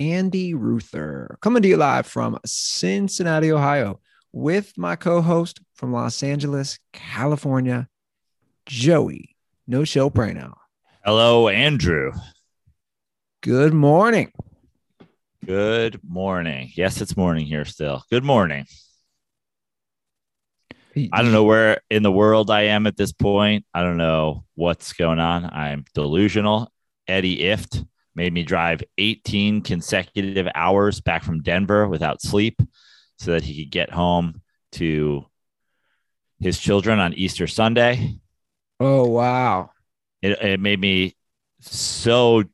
Andy Ruther, coming to you live from Cincinnati, Ohio, with my co host from Los Angeles, California, Joey No Show Prano. Hello, Andrew. Good morning. Good morning. Yes, it's morning here still. Good morning. I don't know where in the world I am at this point. I don't know what's going on. I'm delusional. Eddie Ift made me drive 18 consecutive hours back from Denver without sleep so that he could get home to his children on Easter Sunday. Oh, wow. It, it made me so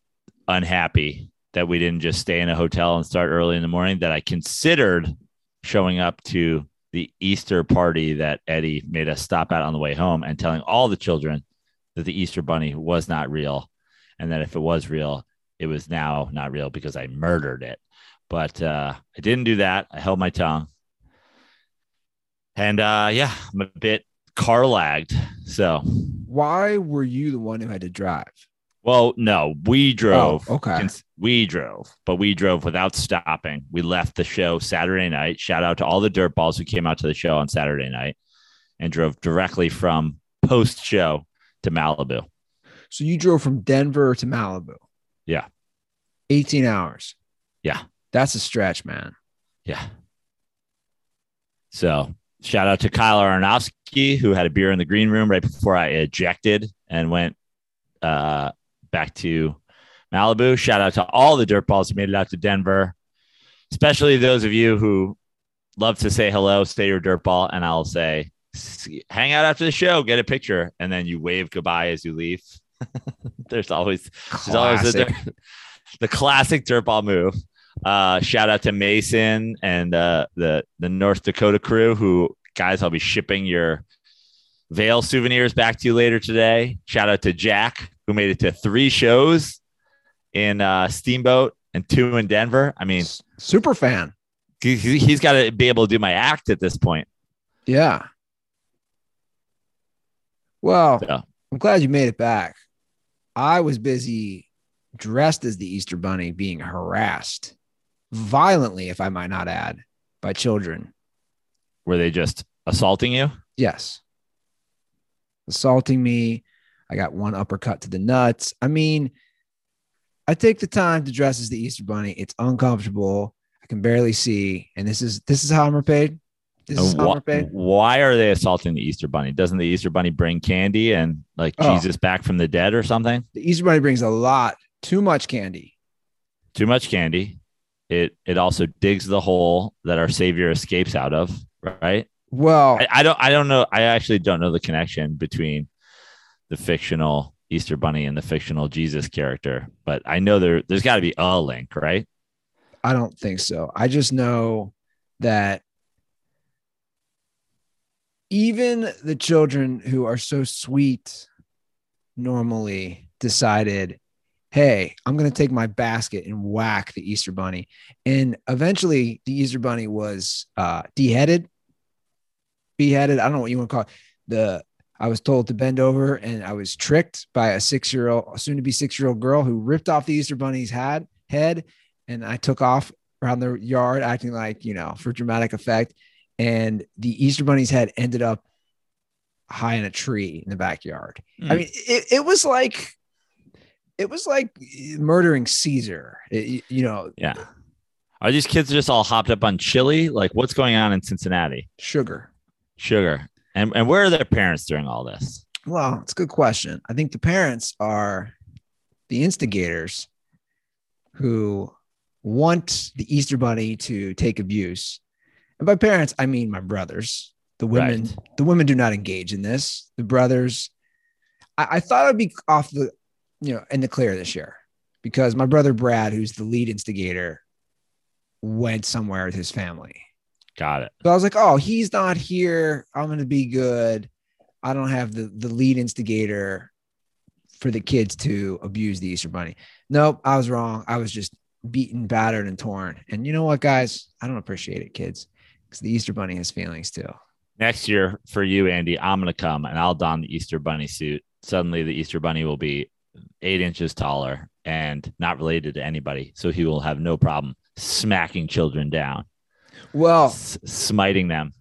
unhappy that we didn't just stay in a hotel and start early in the morning that I considered showing up to the Easter party that Eddie made us stop at on the way home and telling all the children that the Easter bunny was not real and that if it was real, it was now not real because I murdered it. But uh, I didn't do that. I held my tongue. And uh, yeah, I'm a bit car lagged. So why were you the one who had to drive? Well, no, we drove. Oh, okay. We drove, but we drove without stopping. We left the show Saturday night. Shout out to all the dirt balls who came out to the show on Saturday night and drove directly from post show to Malibu. So you drove from Denver to Malibu. Yeah. 18 hours. Yeah. That's a stretch, man. Yeah. So shout out to Kyle Aronofsky, who had a beer in the green room right before I ejected and went uh, back to Malibu. Shout out to all the dirt balls who made it out to Denver, especially those of you who love to say hello, say your dirt ball, and I'll say, hang out after the show, get a picture, and then you wave goodbye as you leave. there's always there's always a, the classic dirt ball move. Uh, shout out to Mason and uh, the the North Dakota crew who guys I'll be shipping your Vail souvenirs back to you later today. Shout out to Jack who made it to three shows in uh, Steamboat and two in Denver. I mean, super fan. He, he's got to be able to do my act at this point. Yeah. Well, so. I'm glad you made it back. I was busy dressed as the Easter Bunny being harassed violently, if I might not add, by children. Were they just assaulting you? Yes. Assaulting me. I got one uppercut to the nuts. I mean, I take the time to dress as the Easter Bunny. It's uncomfortable. I can barely see, and this is this is how I'm repaid. This is how I'm repaid. Why are they assaulting the Easter Bunny? Doesn't the Easter Bunny bring candy and like oh. Jesus back from the dead or something? The Easter Bunny brings a lot, too much candy. Too much candy. It it also digs the hole that our Savior escapes out of, right? Well, I, I don't I don't know. I actually don't know the connection between the fictional Easter Bunny and the fictional Jesus character, but I know there there's got to be a link, right? I don't think so. I just know that even the children who are so sweet normally decided, hey, I'm going to take my basket and whack the Easter Bunny. And eventually the Easter Bunny was uh, deheaded, beheaded. I don't know what you want to call it. The I was told to bend over and I was tricked by a six year old, soon to be six year old girl who ripped off the Easter Bunny's hat, head. And I took off around the yard acting like, you know, for dramatic effect. And the Easter Bunny's head ended up high in a tree in the backyard. Mm. I hmm. mean, it, it was like, it was like eh, murdering Caesar, eh, it, you know. Yeah. Are these kids just all hopped up on chili? Like, what's going on in Cincinnati? Sugar. Sugar. And and where are their parents during all this? Well, it's a good question. I think the parents are the instigators who want the Easter Bunny to take abuse. And by parents, I mean my brothers. The women, right. the women do not engage in this. The brothers, I, I thought I'd be off the, you know, in the clear this year because my brother Brad, who's the lead instigator, went somewhere with his family Got it. So I was like, oh, he's not here. I'm gonna be good. I don't have the the lead instigator for the kids to abuse the Easter Bunny. Nope, I was wrong. I was just beaten, battered, and torn. And you know what, guys? I don't appreciate it, kids, because the Easter Bunny has feelings too. Next year for you, Andy, I'm gonna come and I'll don the Easter Bunny suit. Suddenly, the Easter Bunny will be eight inches taller and not related to anybody, so he will have no problem smacking children down, Well, s- smiting them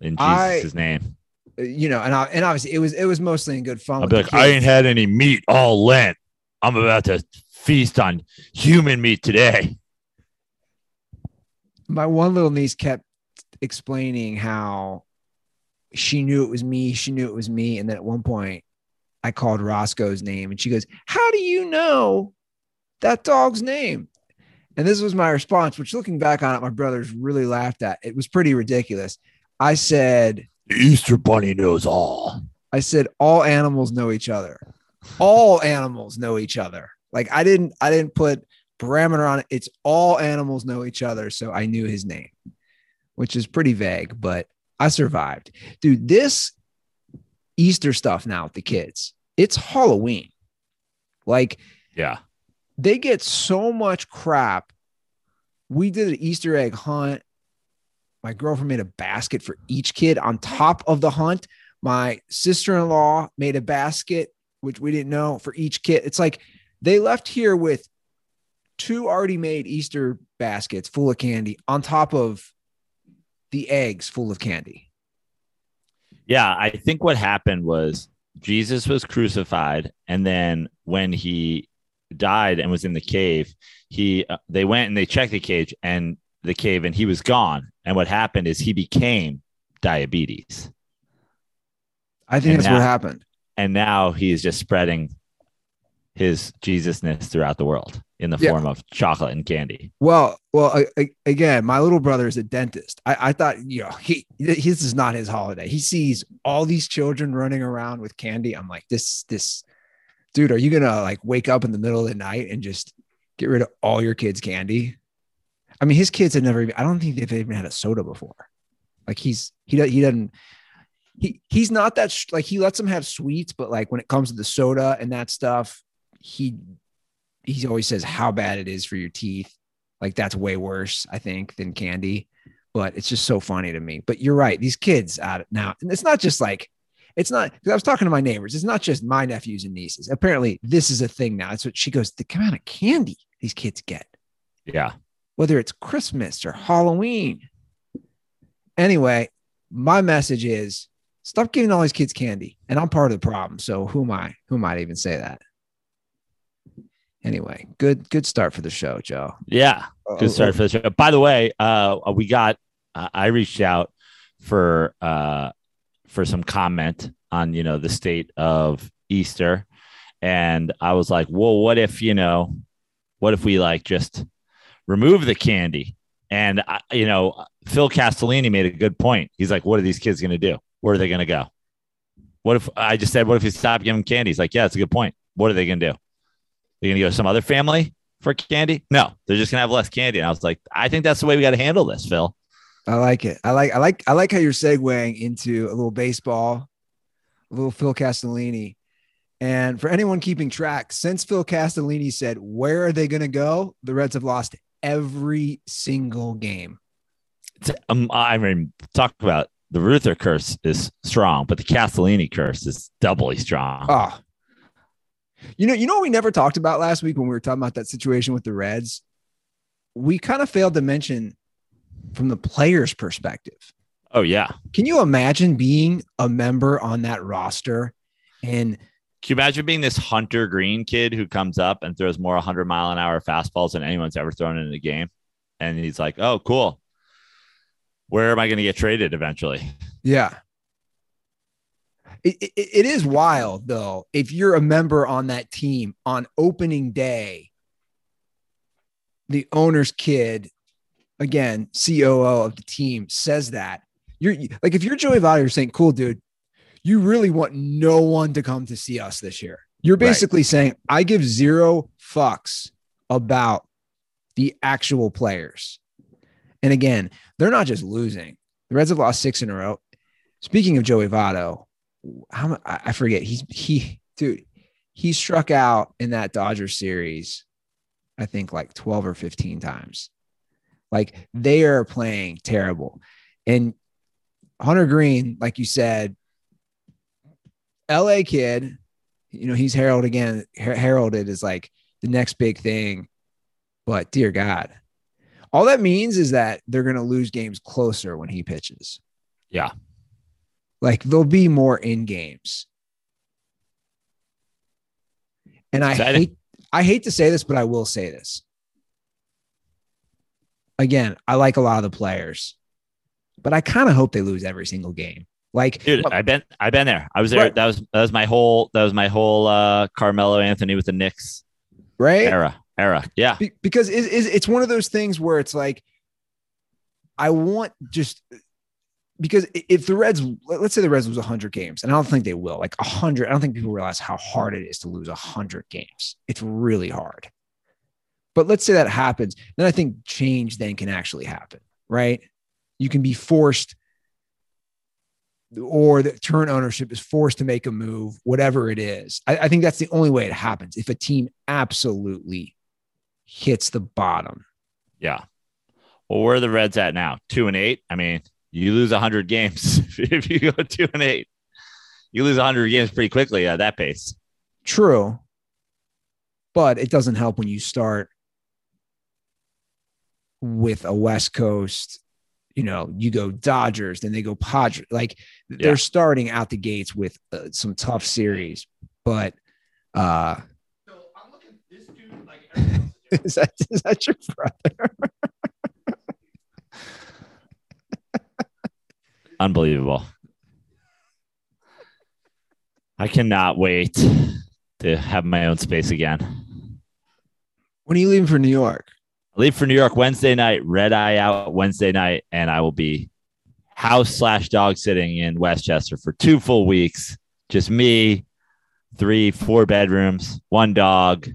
in I- Jesus' name. you know, and I, and obviously it was it was mostly in good fun. I'll be like, I ain't had any meat all Lent. I'm about to feast on human meat today. my one little niece kept explaining how she knew it was me. She knew it was me. And then at one point, I called Roscoe's name and she goes, How do you know that dog's name? And this was my response, which looking back on it, my brothers really laughed at. It was pretty ridiculous. I said, The Easter Bunny knows all. I said, all animals know each other. All animals know each other. Like I didn't, I didn't put parameter on it. It's all animals know each other. So I knew his name, which is pretty vague, but I survived. Dude, this Easter stuff now with the kids, it's Halloween. Like Yeah. they get so much crap. We did an Easter egg hunt. My girlfriend made a basket for each kid on top of the hunt. My sister in law made a basket, which we didn't know for each kid. It's like they left here with two already made Easter baskets full of candy on top of the eggs full of candy. Yeah, I think what happened was Jesus was crucified, and then when he died and was in the cave, he uh, they went and they checked the cage and the cave, and he was gone. And what happened is he became diabetes, I think And that's now- what happened. and now he is just spreading his Jesusness throughout the world in the Yeah. form of chocolate and candy. Well, well, I, I- again, my little brother is a dentist. I, I thought, you know, he his is not his holiday. He sees all these children running around with candy. I'm like, this, this, dude, are you gonna like wake up in the middle of the night and just get rid of all your kids' candy? I mean, his kids have never. Even, I don't think they've even had a soda before. Like he's he he doesn't he he's not that like he lets them have sweets, but like when it comes to the soda and that stuff, he he always says how bad it is for your teeth. Like that's way worse, I think, than candy. But it's just so funny to me. But you're right; these kids out now, and it's not just like it's not. 'cause I was talking to my neighbors. It's not just my nephews and nieces. Apparently, this is a thing now. That's what she goes. The amount of candy these kids get, Yeah. whether it's Christmas or Halloween. Anyway, my message is stop giving all these kids candy, and I'm part of the problem. So who am I? Who might even say that? Anyway, good good start for the show, Joe. Yeah. Good start for the show. By the way, uh, we got uh, I reached out for uh for some comment on you know the state of Easter, and I was like, well, what if you know, what if we like just remove the candy? And I, you know, Phil Castellini made a good point. He's like, what are these kids going to do? Where are they going to go? What if I just said, what if you stop giving them candy? He's like, yeah, it's a good point. What are they going to do? They're going to go to some other family for candy? No, they're just gonna have less candy. And I was like, I think that's the way we got to handle this, Phil. I like it. I like I like I like how you're segueing into a little baseball, a little Phil Castellini. And for anyone keeping track, since Phil Castellini said, Where are they gonna go? The Reds have lost every single game. Um, I mean, talk about the Ruther curse is strong, but the Castellini curse is doubly strong. Oh. You know, you know what we never talked about last week when we were talking about that situation with the Reds? We kind of failed to mention from the player's perspective. Oh yeah, Can you imagine being a member on that roster and can you imagine being this Hunter Greene kid who comes up and throws more 100 mile an hour fastballs than anyone's ever thrown in a game? And he's like, oh, cool. Where am I going to get traded eventually? Yeah. It, it, it is wild though. If you're a member on that team on opening day, the owner's kid, again, COO of the team, says that you're like, if you're Joey Votto, you're saying, cool, dude, you really want no one to come to see us this year. You're Right. basically saying, I give zero fucks about the actual players. And again, they're not just losing. The Reds have lost six in a row. Speaking of Joey Votto, how I forget. He's he dude. He struck out in that Dodger series, I think like 12 or 15 times. Like they are playing terrible. And Hunter Greene, like you said, LA kid, you know, he's heralded again, her- heralded as like the next big thing. But dear God, all that means is that they're going to lose games closer when he pitches. Yeah. Like there'll be more in games. And I Exciting. hate I hate to say this, but I will say this. Again, I like a lot of the players, but I kind of hope they lose every single game. Like Dude, I've been I've been there. I was there. Right. That was that was my whole that was my whole uh Carmelo Anthony with the Knicks right? era. Era. Yeah. Be- because it, it's it's one of those things where it's like I want just because if the Reds let- let's say the Reds lose 100 games and I don't think they will like 100 I don't think people realize how hard it is to lose 100 games it's really hard but let's say that happens then I think change then can actually happen right you can be forced or the turn ownership is forced to make a move whatever it is I, I think that's the only way it happens if a team absolutely hits the bottom. Yeah. Well, where are the Reds at now? Two and eight. I mean, you lose hundred games if you go two and eight. You lose hundred games pretty quickly at that pace. True. But it doesn't help when you start with a West Coast, you know, you go Dodgers, then they go Padres. Like Yeah. they're starting out the gates with uh, some tough series. But uh so I'm looking, this dude, like, is that is that your brother? Unbelievable. I cannot wait to have my own space again. When are you leaving for New York? I leave for New York Wednesday night, red eye out Wednesday night, and I will be house slash dog sitting in Westchester for two full weeks. Just me, three, four bedrooms, one dog,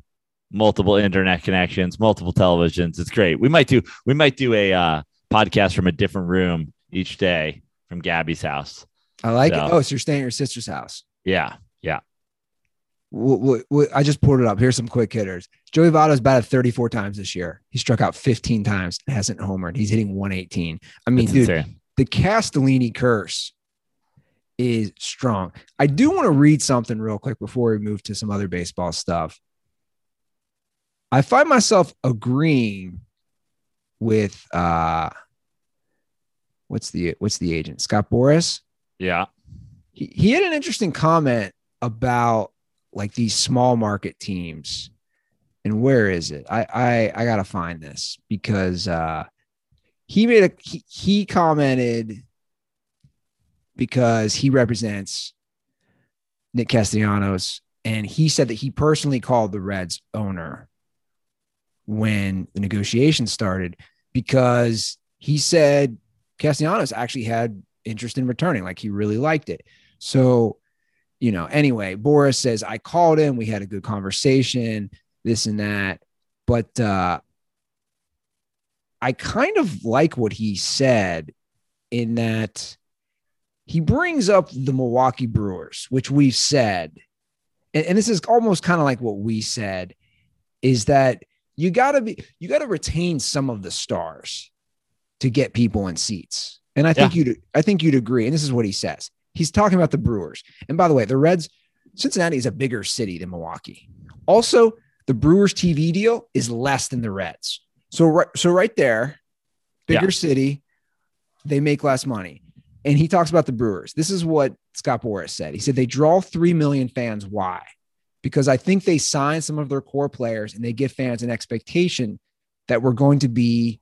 multiple internet connections, multiple televisions. It's great. We might do we might do a uh, podcast from a different room each day from Gabby's house. I like So- it. Oh, so you're staying at your sister's house. Yeah, yeah. I just pulled it up. Here's some quick hitters. Joey Votto's batted 34 times this year. He struck out 15 times and hasn't homered. He's hitting 118. I mean, It's dude, insane. the Castellini curse is strong. I do want to read something real quick before we move to some other baseball stuff. I find myself agreeing with uh what's the what's the agent? Scott Boras Yeah, he, he had an interesting comment about like these small market teams. And where is it? I i, I gotta find this because uh he made a he, he commented because he represents nick castellanos. And he said that he personally called the reds owner when the negotiations started because he said castellanos actually had interest in returning like he really liked it so, you know, anyway, Boras says, I called him. We had a good conversation, this and that. But uh, I kind of like what he said in that he brings up the Milwaukee Brewers, which we've said, and, and this is almost kind of like what we said, is that you got to be, you got to retain some of the stars to get people in seats. And I think you'd, I think you'd agree. And this is what he says. He's talking about the Brewers. And by the way, the Reds, Cincinnati is a bigger city than Milwaukee. Also, the Brewers TV deal is less than the Reds. So right, so right there, bigger Yeah. city, they make less money. And he talks about the Brewers. This is what Scott Boras said. He said they draw 3 million fans. Why? Because I think they sign some of their core players and they give fans an expectation that we're going to be,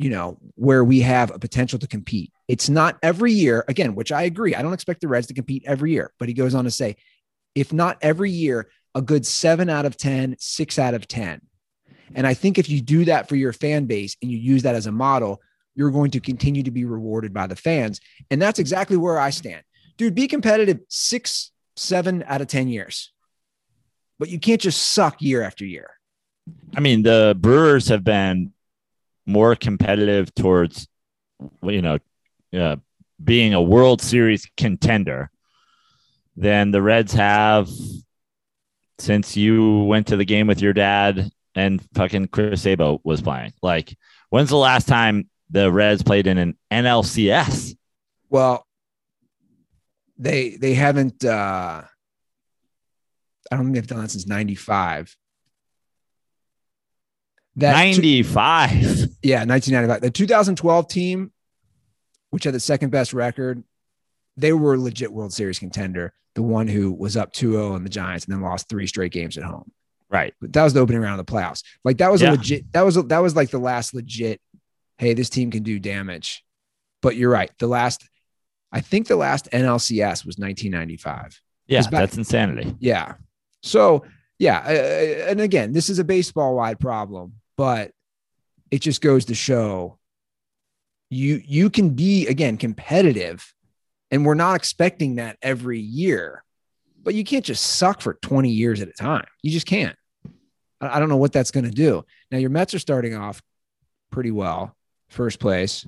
you know, where we have a potential to compete. It's not every year, again, which I agree. I don't expect the Reds to compete every year, but he goes on to say, if not every year, a good seven out of 10, six out of 10. And I think if you do that for your fan base and you use that as a model, you're going to continue to be rewarded by the fans. And that's exactly where I stand. Dude, be competitive six, seven out of 10 years. But you can't just suck year after year. I mean, the Brewers have been more competitive towards, you know, uh, being a World Series contender than the Reds have since you went to the game with your dad and fucking Chris Sabo was playing. Like, when's the last time the Reds played in an NLCS? Well, they they haven't. uh I don't think they've done that since '95. That two- 95. yeah, 1995. The 2012 team, which had the second best record, they were a legit World Series contender. The one who was up 2-0 in the Giants and then lost three straight games at home. right. But that was the opening round of the playoffs. Like that was Yeah. a legit. That was a, that was like the last legit. Hey, this team can do damage. But you're right. The last, I think the last NLCS was 1995. Yeah, back- that's insanity. Yeah. So yeah, uh, and again, this is a baseball wide problem, but it just goes to show you you can be again competitive, and we're not expecting that every year, but you can't just suck for 20 years at a time. You just can't. I, don't know what that's going to do. Now your Mets are starting off pretty well, first place.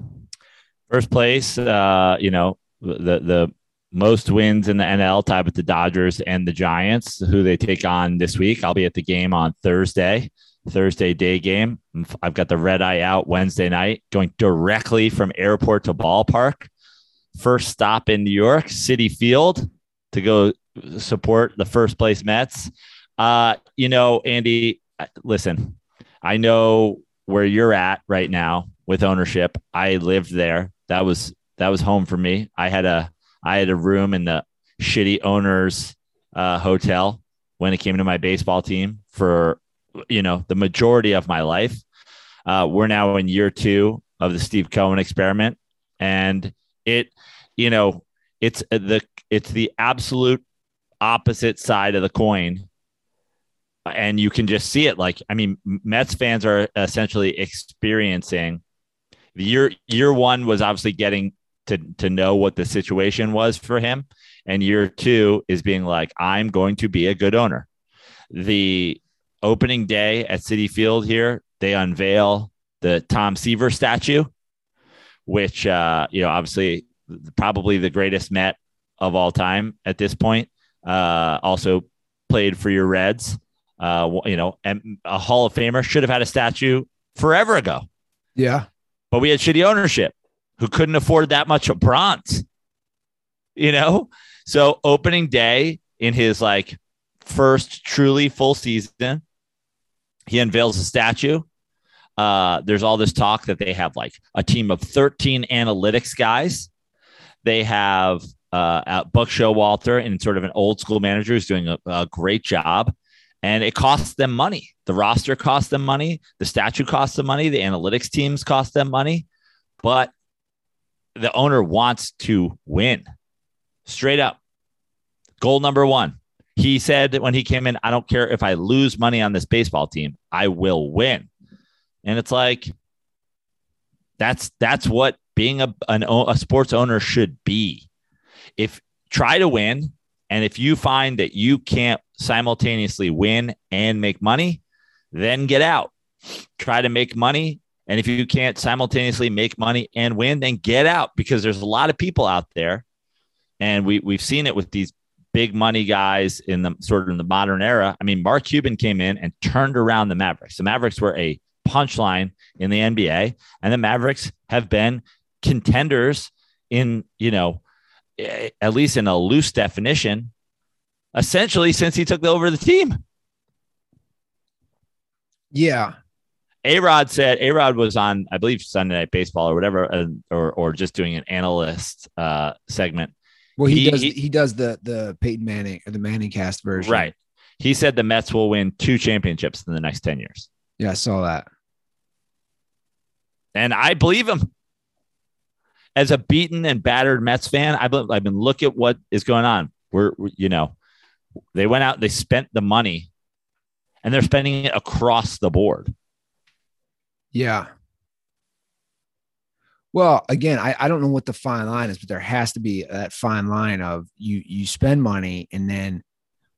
First place, uh, you know, the the most wins in the NL tied with the Dodgers and the Giants, who they take on this week. I'll be at the game on Thursday, Thursday day game. I've got the red eye out Wednesday night, going directly from airport to ballpark. First stop in New York, Citi Field, to go support the first place Mets. Uh, you know, Andy, listen, I know where you're at right now with ownership. I lived there. That was that was home for me. I had a I had a room in the shitty owners uh, hotel when it came to my baseball team for you know the majority of my life. Uh, we're now in year two of the Steve Cohen experiment, and it you know it's the it's the absolute opposite side of the coin. And you can just see it. Like i mean mets fans are essentially experiencing the year year one was obviously getting to to know what the situation was for him. And year two is being like i'm going to be a good owner. The opening day at Citi Field here they unveil the tom seaver statue which uh you know obviously probably the greatest met of all time at this point uh also played for your reds uh, you know, and a Hall of Famer should have had a statue forever ago. Yeah. But we had shitty ownership who couldn't afford that much of bronze. You know? So opening day in his like first truly full season, he unveils a statue. Uh, there's all this talk that they have like a team of 13 analytics guys. They have uh, Buck Showalter and sort of an old school manager who's doing a, a great job and it costs them money. The roster costs them money. The statue costs them money. The analytics teams cost them money. But the owner wants to win straight up. Goal number one. He said when he came in, I don't care if I lose money on this baseball team, I will win. And it's like, that's that's what being a, an, a sports owner should be. If try to win, and if you find that you can't simultaneously win and make money, then get out. Try to make money. And if you can't simultaneously make money and win, then get out because there's a lot of people out there. And we, we've seen it with these big money guys in the sort of in the modern era. I mean, Mark Cuban came in and turned around the Mavericks. The Mavericks were a punchline in the NBA, and the Mavericks have been contenders in, you know, at least in a loose definition, essentially since he took over the team. Yeah. A Rod said A Rod was on, I believe, Sunday Night Baseball or whatever, or or just doing an analyst uh, segment. Well, he, He- does. he- He, does the the Peyton Manning or the Manning cast version. Right. He said the Mets will win two championships in the next 10 years. Yeah, I saw that. And I believe him. As a beaten and battered Mets fan, I've been, I've been look at what is going on. We're, we- you know, they went out, they spent the money, and they're spending it across the board. Yeah. Well, again, I, I don't know what the fine line is, but there has to be that fine line of you you spend money and then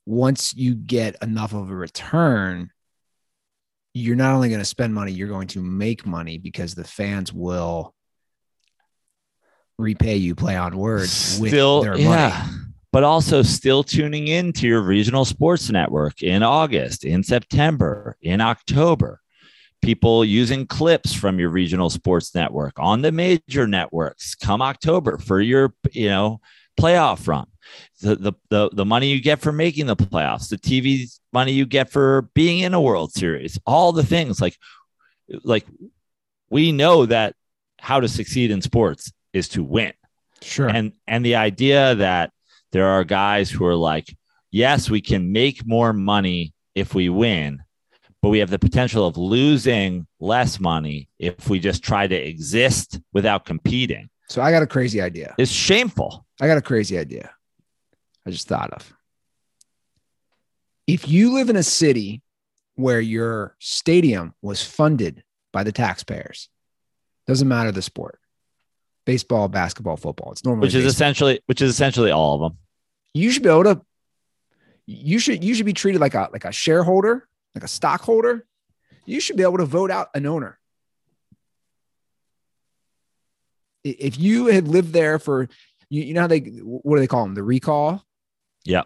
once you get enough of a return, you're not only going to spend money, you're going to make money because the fans will repay you play on words with Still, their yeah. money. But also still tuning in to your regional sports network in August, in September, in October. People using clips from your regional sports network on the major networks come October for your, you know, playoff run. The, the the the money you get for making the playoffs, the TV money you get for being in a World Series, all the things like like we know that how to succeed in sports is to win Sure. and and the idea that there are guys who are like yes we can make more money if we win but we have the potential of losing less money if we just try to exist without competing so I got a crazy idea. It's shameful I got a crazy idea. I just thought of. If you live in a city where your stadium was funded by the taxpayers, doesn't matter the sport, baseball, basketball, football. It's normally which is baseball. essentially which is essentially all of them you should be able to. You should you should be treated like a like a shareholder, like a stockholder. You should be able to vote out an owner. If you had lived there for, you, you know how they what do they call them? The recall. Yeah.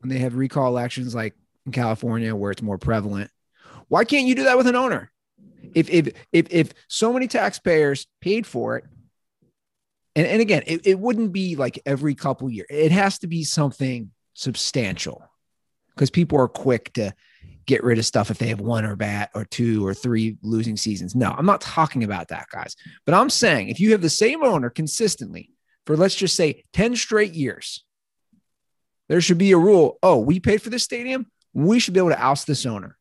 When they have recall elections, like in California, where it's more prevalent, why can't you do that with an owner? If if if if so many taxpayers paid for it, and, and again, it, it wouldn't be like every couple year. It has to be something substantial because people are quick to get rid of stuff if they have one or bat or two or three losing seasons. No, I'm not talking about that, guys. But I'm saying if you have the same owner consistently for let's just say 10 straight years, there should be a rule. Oh, we paid for this stadium. We should be able to oust this owner.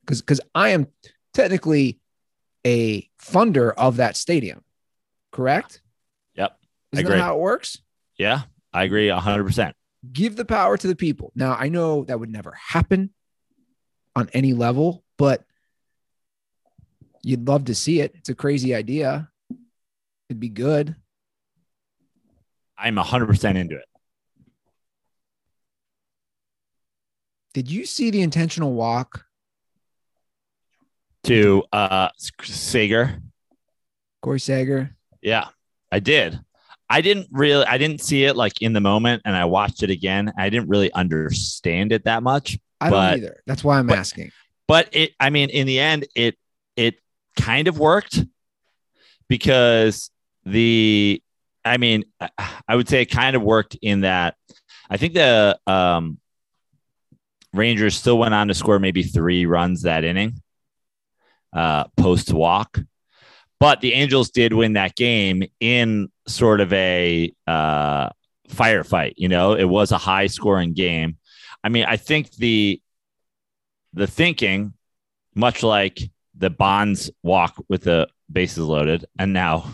Because because I am technically a funder of that stadium. Correct? Yep. Isn't that agree. how it works? yeah i agree 100% give the power to the people. Now, I know that would never happen on any level, but you'd love to see it. It's a crazy idea. It'd be good. i'm 100% into it Did you see the intentional walk? to uh Seager Corey Seager. Yeah, I did. I didn't really, I didn't see it like in the moment, and I watched it again. I didn't really understand it that much, I don't either. That's why I'm but- asking. but it, I mean, in the end, it it kind of worked because the, I mean, I- I would say it kind of worked in that I think the um, Rangers still went on to score maybe three runs that inning, uh, post walk. But the Angels did win that game in sort of a uh, firefight. You know, it was a high scoring game. I mean, I think the the thinking, much like the Bonds walk with the bases loaded, and now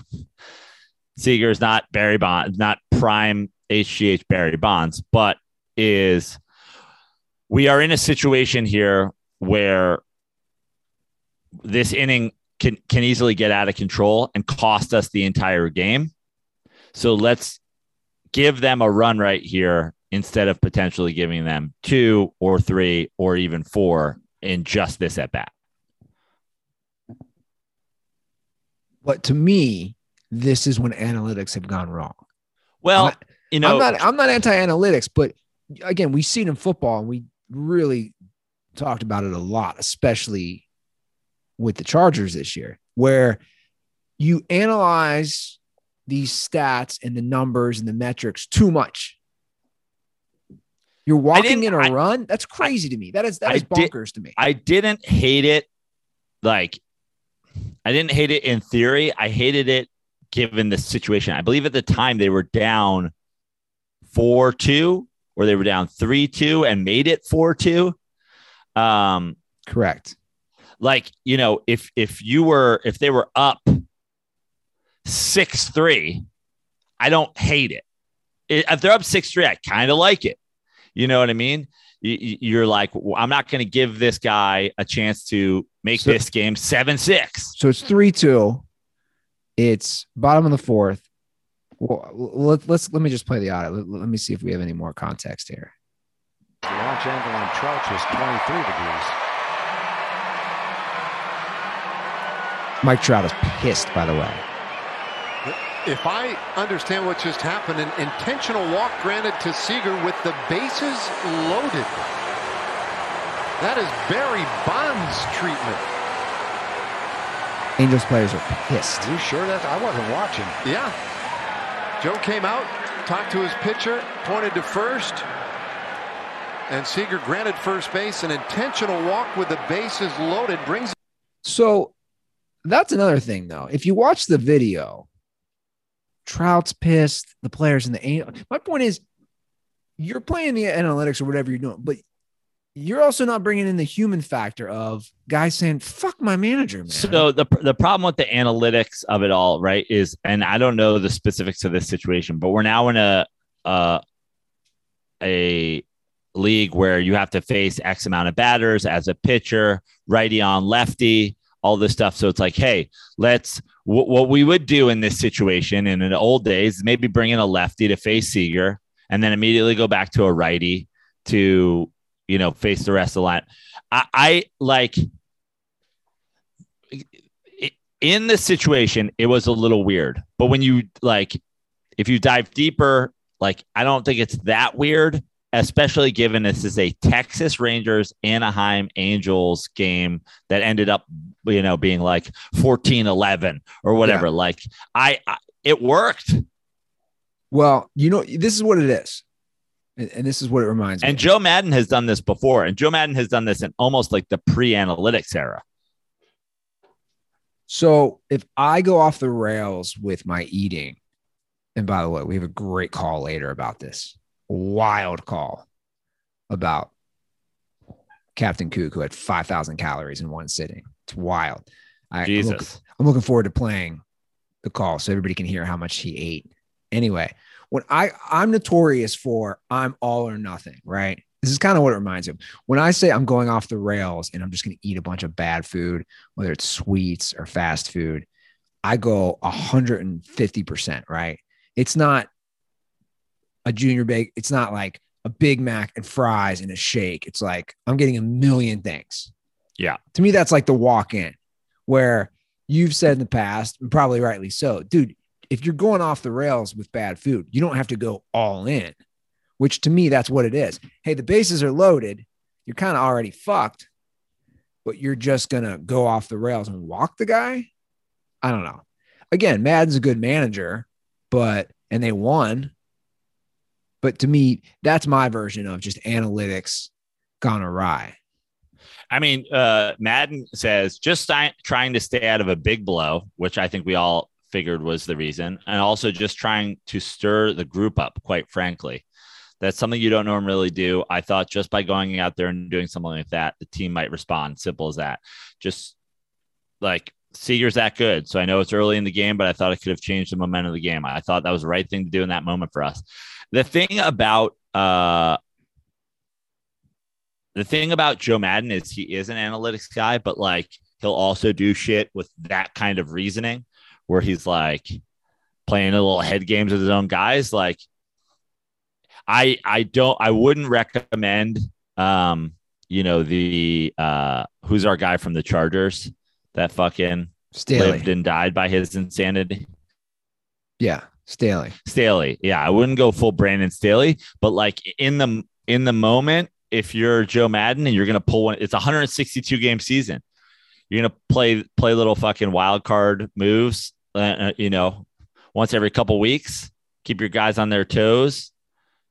Seager is not Barry Bonds, not prime HGH Barry Bonds, but is we are in a situation here where this inning can can easily get out of control and cost us the entire game. So let's give them a run right here instead of potentially giving them two or three or even four in just this at bat. But to me, this is when analytics have gone wrong. Well, I'm you know, I'm not I'm not anti-analytics, but again, we see it in football and we really talked about it a lot, especially with the Chargers this year, where you analyze these stats and the numbers and the metrics too much. You're walking in a I- run. That's crazy to me. That is that I is did- bonkers to me. I didn't hate it like I didn't hate it in theory. I hated it given the situation. I believe at the time they were down 4 2 or they were down 3 2 and made it 4 2. Um, Correct. Like, you know, if if you were if they were up 6 3, I don't hate it. If they're up 6 3, I kind of like it. You know what I mean? You- you- You're like, "Well, I'm not going to give this guy a chance to make So- this game 7 6. So it's three two. It's bottom of the fourth. Well, let, let's let me just play the audit. Let, let me see if we have any more context here. The launch angle on Trout was 23 degrees. Mike Trout is pissed, by the way. If I understand what just happened, an intentional walk granted to Seager with the bases loaded. That is Barry Bonds treatment. Angels players are pissed. Are you sure that I wasn't watching? Yeah. Joe came out, talked to his pitcher, pointed to first, and Seager granted first base. An intentional walk with the bases loaded brings. So that's another thing, though. If you watch the video, Trout's pissed, the players in the Angel. My point is, you're playing the analytics or whatever you're doing, but you're also not bringing in the human factor of guys saying "fuck my manager." Man. So the the problem with the analytics of it all, right, is, and I don't know the specifics of this situation, but we're now in a uh, a league where you have to face X amount of batters as a pitcher, righty on lefty, all this stuff. So it's like, hey, let's w- what we would do in this situation in the old days, maybe bring in a lefty to face Seager, and then immediately go back to a righty to you know face the rest of the line. I, I like in this situation, it was a little weird. But when you like, if you dive deeper, like I don't think it's that weird, especially given this is a Texas Rangers Anaheim Angels game that ended up, you know, being like 14-11 or whatever. Yeah. Like I, I it worked. well, you know, this is what it is, and, and this is what it reminds me. And. Joe Maddon has done this before. And Joe Maddon has done this in almost like the pre-analytics era. So if I go off the rails with my eating, and by the way, we have a great call later about this wild call about Captain Cook, who had 5,000 calories in one sitting. It's wild. I, I'm looking, Jesus. I'm looking forward to playing the call so everybody can hear how much he ate. Anyway, when I I'm notorious for I'm all or nothing, right? This is kind of what it reminds me of. When I say I'm going off the rails and I'm just going to eat a bunch of bad food, whether it's sweets or fast food, I go 150%, right? It's not a junior bake. It's not like a Big Mac and fries and a shake. It's like I'm getting a million things. Yeah. To me, that's like the walk in where you've said in the past, and probably rightly so, dude, if you're going off the rails with bad food, you don't have to go all in, which to me, that's what it is. Hey, the bases are loaded. You're kind of already fucked, but you're just going to go off the rails and walk the guy. I don't know. Again, Maddon's a good manager, but, and they won. But to me, that's my version of just analytics gone awry. I mean, uh, Maddon says just sti- trying to stay out of a big blow, which I think we all figured was the reason, and also just trying to stir the group up, quite frankly. That's something you don't normally do. I thought just by going out there and doing something like that, the team might respond. Simple as that. Just like Seager's that good. So I know it's early in the game, but I thought it could have changed the momentum of the game. I thought that was the right thing to do in that moment for us. The thing about uh the thing about Joe Maddon is he is an analytics guy, but like he'll also do shit with that kind of reasoning where he's like playing a little head games with his own guys. Like I I don't I wouldn't recommend um you know the uh who's our guy from the Chargers that fucking Staley. lived and died by his insanity. Yeah. Staley. Staley. Yeah, I wouldn't go full Brandon Staley, but like in the in the moment, if you're Joe Maddon and you're gonna pull one, it's a 162 game season. You're gonna play play little fucking wild card moves, uh, uh, you know, once every couple weeks. Keep your guys on their toes.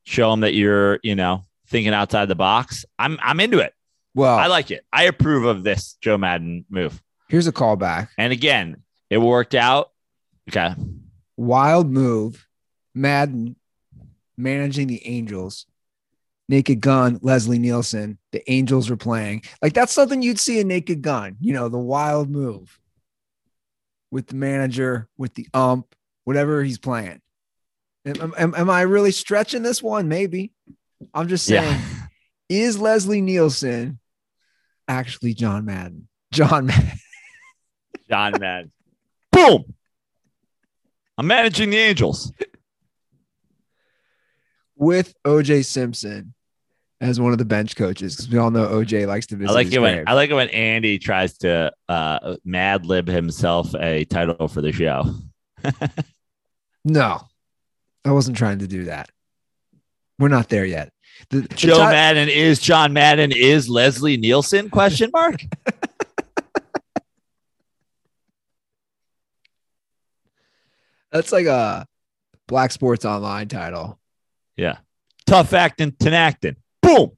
Show them that you're, you know, thinking outside the box. I'm I'm into it. Well, I like it. I approve of this Joe Maddon move. here's a callback. And again, it worked out. Okay. Wild move. Maddon managing the Angels. Naked Gun, Leslie Nielsen. The Angels were playing. Like that's something you'd see in Naked Gun, you know, the wild move with the manager, with the ump, whatever he's playing. Am, am- am I really stretching this one? Maybe. I'm just saying, Yeah. is Leslie Nielsen actually John Madden? John Madden. John Madden. Boom. I'm managing the Angels. with OJ Simpson as one of the bench coaches because we all know OJ likes to visit. I like it when. I like it when Andy tries to uh, mad lib himself a title for the show. No, I wasn't trying to do that. We're not there yet. The, the Joe Maddon is John Madden is Leslie Nielsen? Question mark. that's like a Black Sports Online title. yeah. Tough acting, Tinactin. Boom.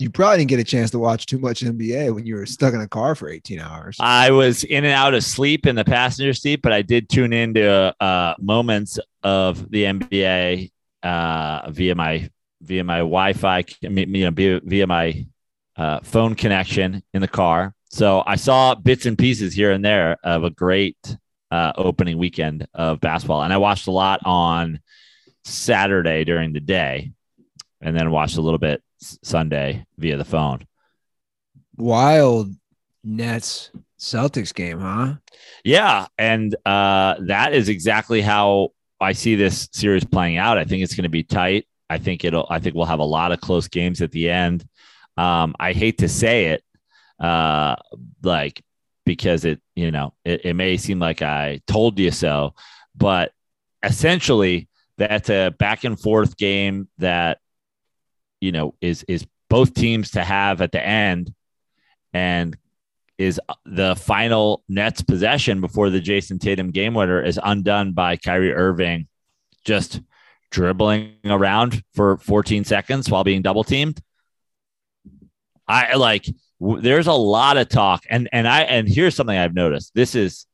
You probably didn't get a chance to watch too much NBA when you were stuck in a car for 18 hours. I was in and out of sleep in the passenger seat, but I did tune into uh, moments of the NBA uh, via my via my Wi-Fi, you know, via, via my uh, phone connection in the car. So I saw bits and pieces here and there of a great uh, opening weekend of basketball, and I watched a lot on Saturday during the day, and then watched a little bit Sunday via the phone. Wild Nets Celtics game, huh? Yeah, and uh, that is exactly how I see this series playing out. I think it's going to be tight. I think it'll. I think we'll have a lot of close games at the end. Um, I hate to say it, uh, like because it, you know, it, it may seem like I told you so, but essentially, that's a uh, back and forth game that you know is is both teams to have at the end, and is uh, the final Nets possession before the Jayson Tatum game winner is undone by Kyrie Irving just dribbling around for 14 seconds while being double teamed. I like w- there's a lot of talk and and I and here's something I've noticed. This is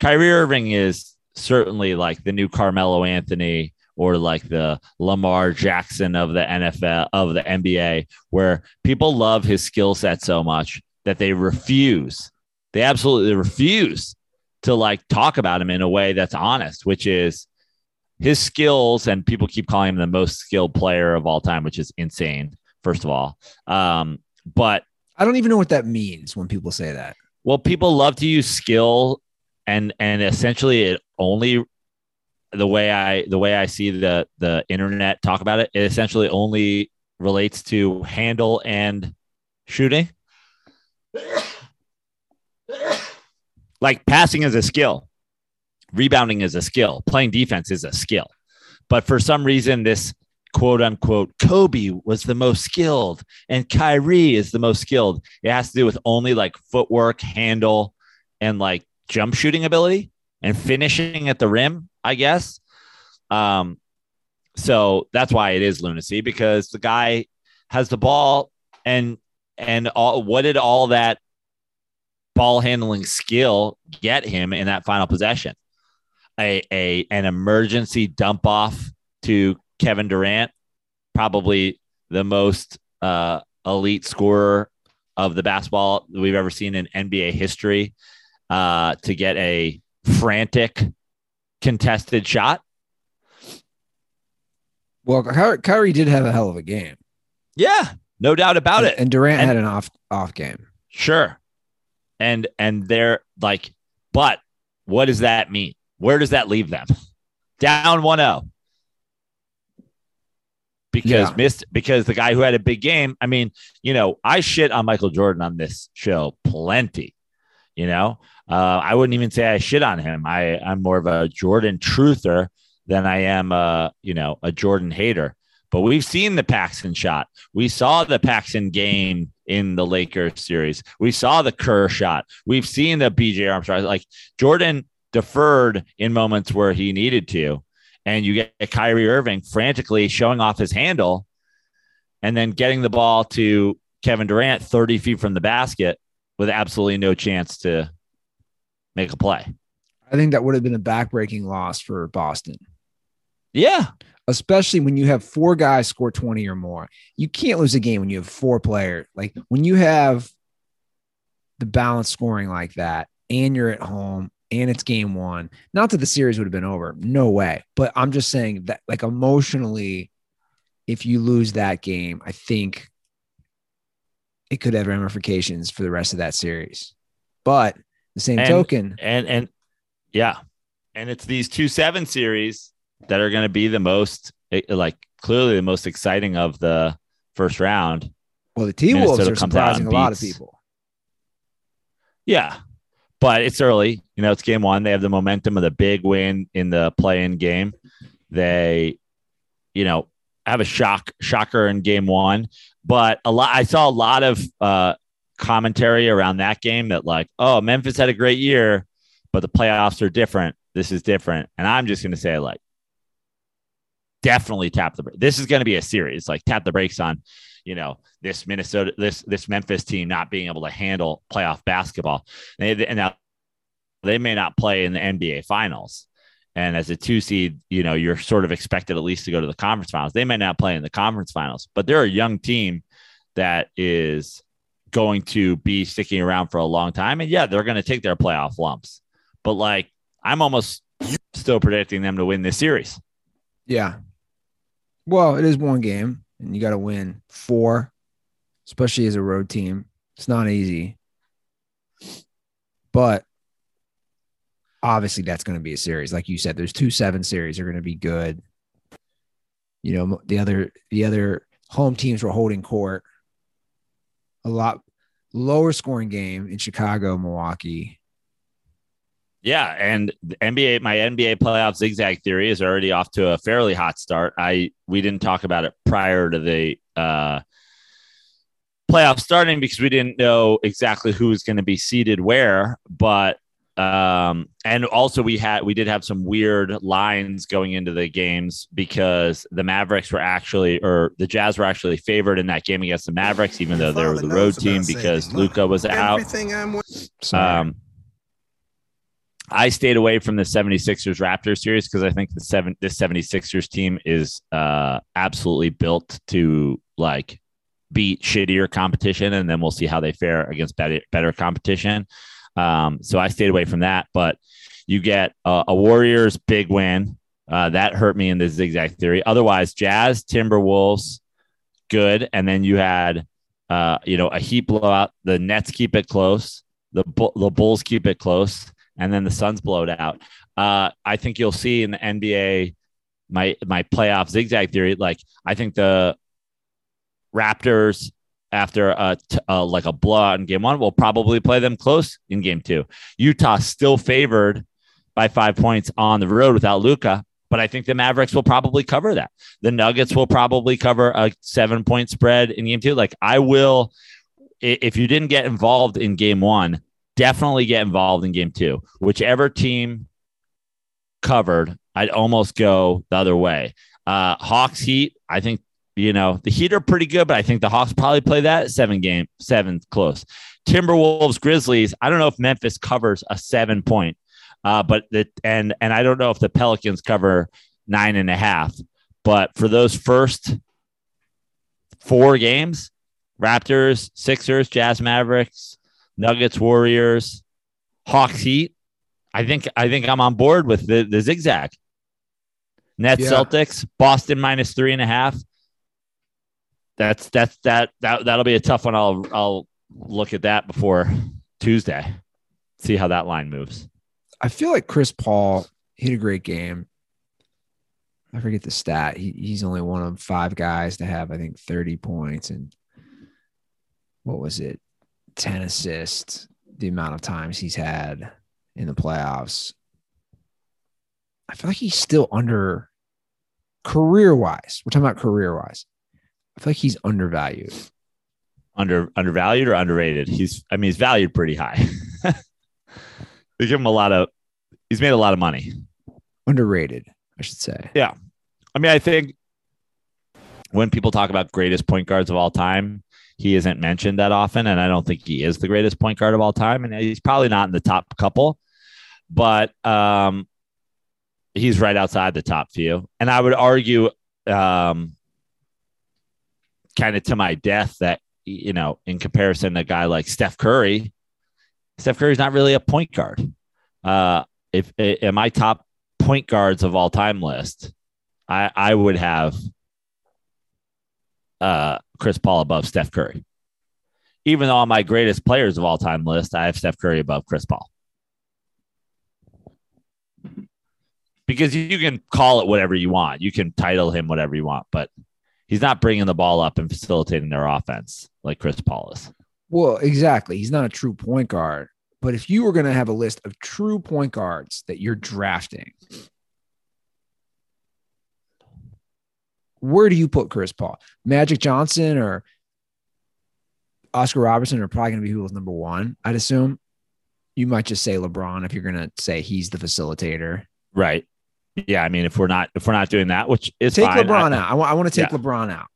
Kyrie Irving is certainly like the new Carmelo Anthony or like the Lamar Jackson of the NFL of the NBA where people love his skill set so much that they refuse. They absolutely refuse to like talk about him in a way that's honest, which is his skills. And people keep calling him the most skilled player of all time, which is insane, first of all. Um, but I don't even know what that means when people say that. well, people love to use skill and and essentially it only the way I the way I see the the internet talk about it, it essentially only relates to handle and shooting. Like passing is a skill, rebounding is a skill, playing defense is a skill. But for some reason, this quote unquote Kobe was the most skilled and Kyrie is the most skilled. It has to do with only like footwork, handle, and like jump shooting ability and finishing at the rim, I guess. Um, so that's why it is lunacy because the guy has the ball and and all what did all that ball handling skill get him in that final possession? A, a an emergency dump off to Kevin Durant, probably the most uh, elite scorer of the basketball we've ever seen in NBA history, uh, to get a frantic contested shot. Well, Ky- Kyrie did have a hell of a game. Yeah, no doubt about it. And Durant And- had an off off game. Sure. And and they're like, but what does that mean? Where does that leave them? Down 1-0. Because Yeah. missed because the guy who had a big game, I mean, you know, I shit on Michael Jordan on this show plenty. You know, uh, I wouldn't even say I shit on him. I I'm more of a Jordan truther than I am a you know a Jordan hater. But we've seen the Paxson shot. We saw the Paxson game in the Lakers series. We saw the Kerr shot. We've seen the BJ Armstrong. Like Jordan deferred in moments where he needed to. And you get Kyrie Irving frantically showing off his handle and then getting the ball to Kevin Durant 30 feet from the basket with absolutely no chance to make a play. I think that would have been a backbreaking loss for Boston, Yeah. especially when you have four guys score 20 or more. You can't lose a game when you have four players. Like when you have the balanced scoring like that and you're at home and it's game one, not that the series would have been over. No way. But I'm just saying that, like, emotionally, if you lose that game, I think it could have ramifications for the rest of that series. But the same And- token, And and yeah. And it's these two seven series that are going to be the most eh, like clearly the most exciting of the first round. well, the T Wolves are surprising a lot of people. Yeah. but it's early. You know, it's game one. They have the momentum of the big win in the play-in game. They, you know, have a shock shocker in game one. But a lot, I saw a lot of uh, commentary around that game that like, oh, Memphis had a great year, but the playoffs are different. This is different, and I'm just going to say like, definitely tap the. This is going to be a series. Like tap the brakes on, you know, this Minnesota, this this Memphis team not being able to handle playoff basketball. And, and now they may not play in the NBA finals. And as a two seed, you know, you're sort of expected at least to go to the conference finals. They may not play in the conference finals, but they're a young team that is going to be sticking around for a long time. And yeah, they're going to take their playoff lumps. But like, I'm almost still predicting them to win this series. Yeah. Well, it is one game, and you got to win four, especially as a road team. It's not easy. But obviously that's going to be a series. Like you said, there's two seven series are going to be good. You know, the other the other home teams were holding court. A lot lower scoring game in Chicago, Milwaukee. Yeah, and NBA, my NBA playoff zigzag theory is already off to a fairly hot start. I we didn't talk about it prior to the uh, playoff starting because we didn't know exactly who was going to be seated where. But um, and also we had we did have some weird lines going into the games because the Mavericks were actually or the Jazz were actually favored in that game against the Mavericks, even though they were the road team because Luka was out. Um, I stayed away from the 76ers Raptors series because I think the seven this 76ers team is uh, absolutely built to like beat shittier competition, and then we'll see how they fare against better better competition. Um, so I stayed away from that. But you get a, a Warriors big win. Uh, that hurt me in the zigzag theory. Otherwise, Jazz, Timberwolves, good. And then you had, uh, you know, a Heat blowout. The Nets keep it close. The the Bulls keep it close, and then the Suns blow it out. Uh, I think you'll see in the NBA my my playoff zigzag theory. Like I think the Raptors after a, uh, like a blowout in game one. We'll probably play them close in game two. Utah still favored by five points on the road without Luka, but I think the Mavericks will probably cover that. The Nuggets will probably cover a seven point spread in game two. Like I will, if you didn't get involved in game one, definitely get involved in game two. Whichever team covered, I'd almost go the other way. Uh, Hawks Heat, I think you know, the Heat are pretty good, but I think the Hawks probably play that seven game, seven close. Timberwolves, Grizzlies. I don't know if Memphis covers a seven point, uh, but the, and and I don't know if the Pelicans cover nine and a half. But for those first four games, Raptors, Sixers, Jazz, Mavericks, Nuggets, Warriors, Hawks, Heat. I think I think I'm on board with the, the zigzag. Nets, yeah. Celtics, Boston minus three and a half that's that's that that that'll be a tough one. I'll I'll look at that before Tuesday. See how that line moves. I feel like Chris Paul hit a great game. I forget the stat. He, he's only one of five guys to have, I think, 30 points and what was it? 10 assists, the amount of times he's had in the playoffs. I feel like he's still under career wise. We're talking about career wise. I feel like he's undervalued. Under undervalued or underrated? He's I mean he's valued pretty high. they give him a lot of he's made a lot of money. Underrated, I should say. Yeah. I mean, I think when people talk about greatest point guards of all time, he isn't mentioned that often. And I don't think he is the greatest point guard of all time. And he's probably not in the top couple, but um, he's right outside the top few. And I would argue um, kind of to my death that you know, in comparison to a guy like Steph Curry, Steph Curry's not really a point guard. Uh, if in my top point guards of all time list, I I would have uh, Chris Paul above Steph Curry. Even though on my greatest players of all time list, I have Steph Curry above Chris Paul. Because you can call it whatever you want, you can title him whatever you want, but he's not bringing the ball up and facilitating their offense like Chris Paul is. Well, exactly. He's not a true point guard, But if you were going to have a list of true point guards that you're drafting, where do you put Chris Paul? Magic Johnson or Oscar Robertson are probably going to be who's number one, I'd assume. You might just say LeBron if you're going to say he's the facilitator. Right. Yeah. I mean, if we're not if we're not doing that, which is take fine, LeBron I- out. I want, I want to take Yeah. LeBron out.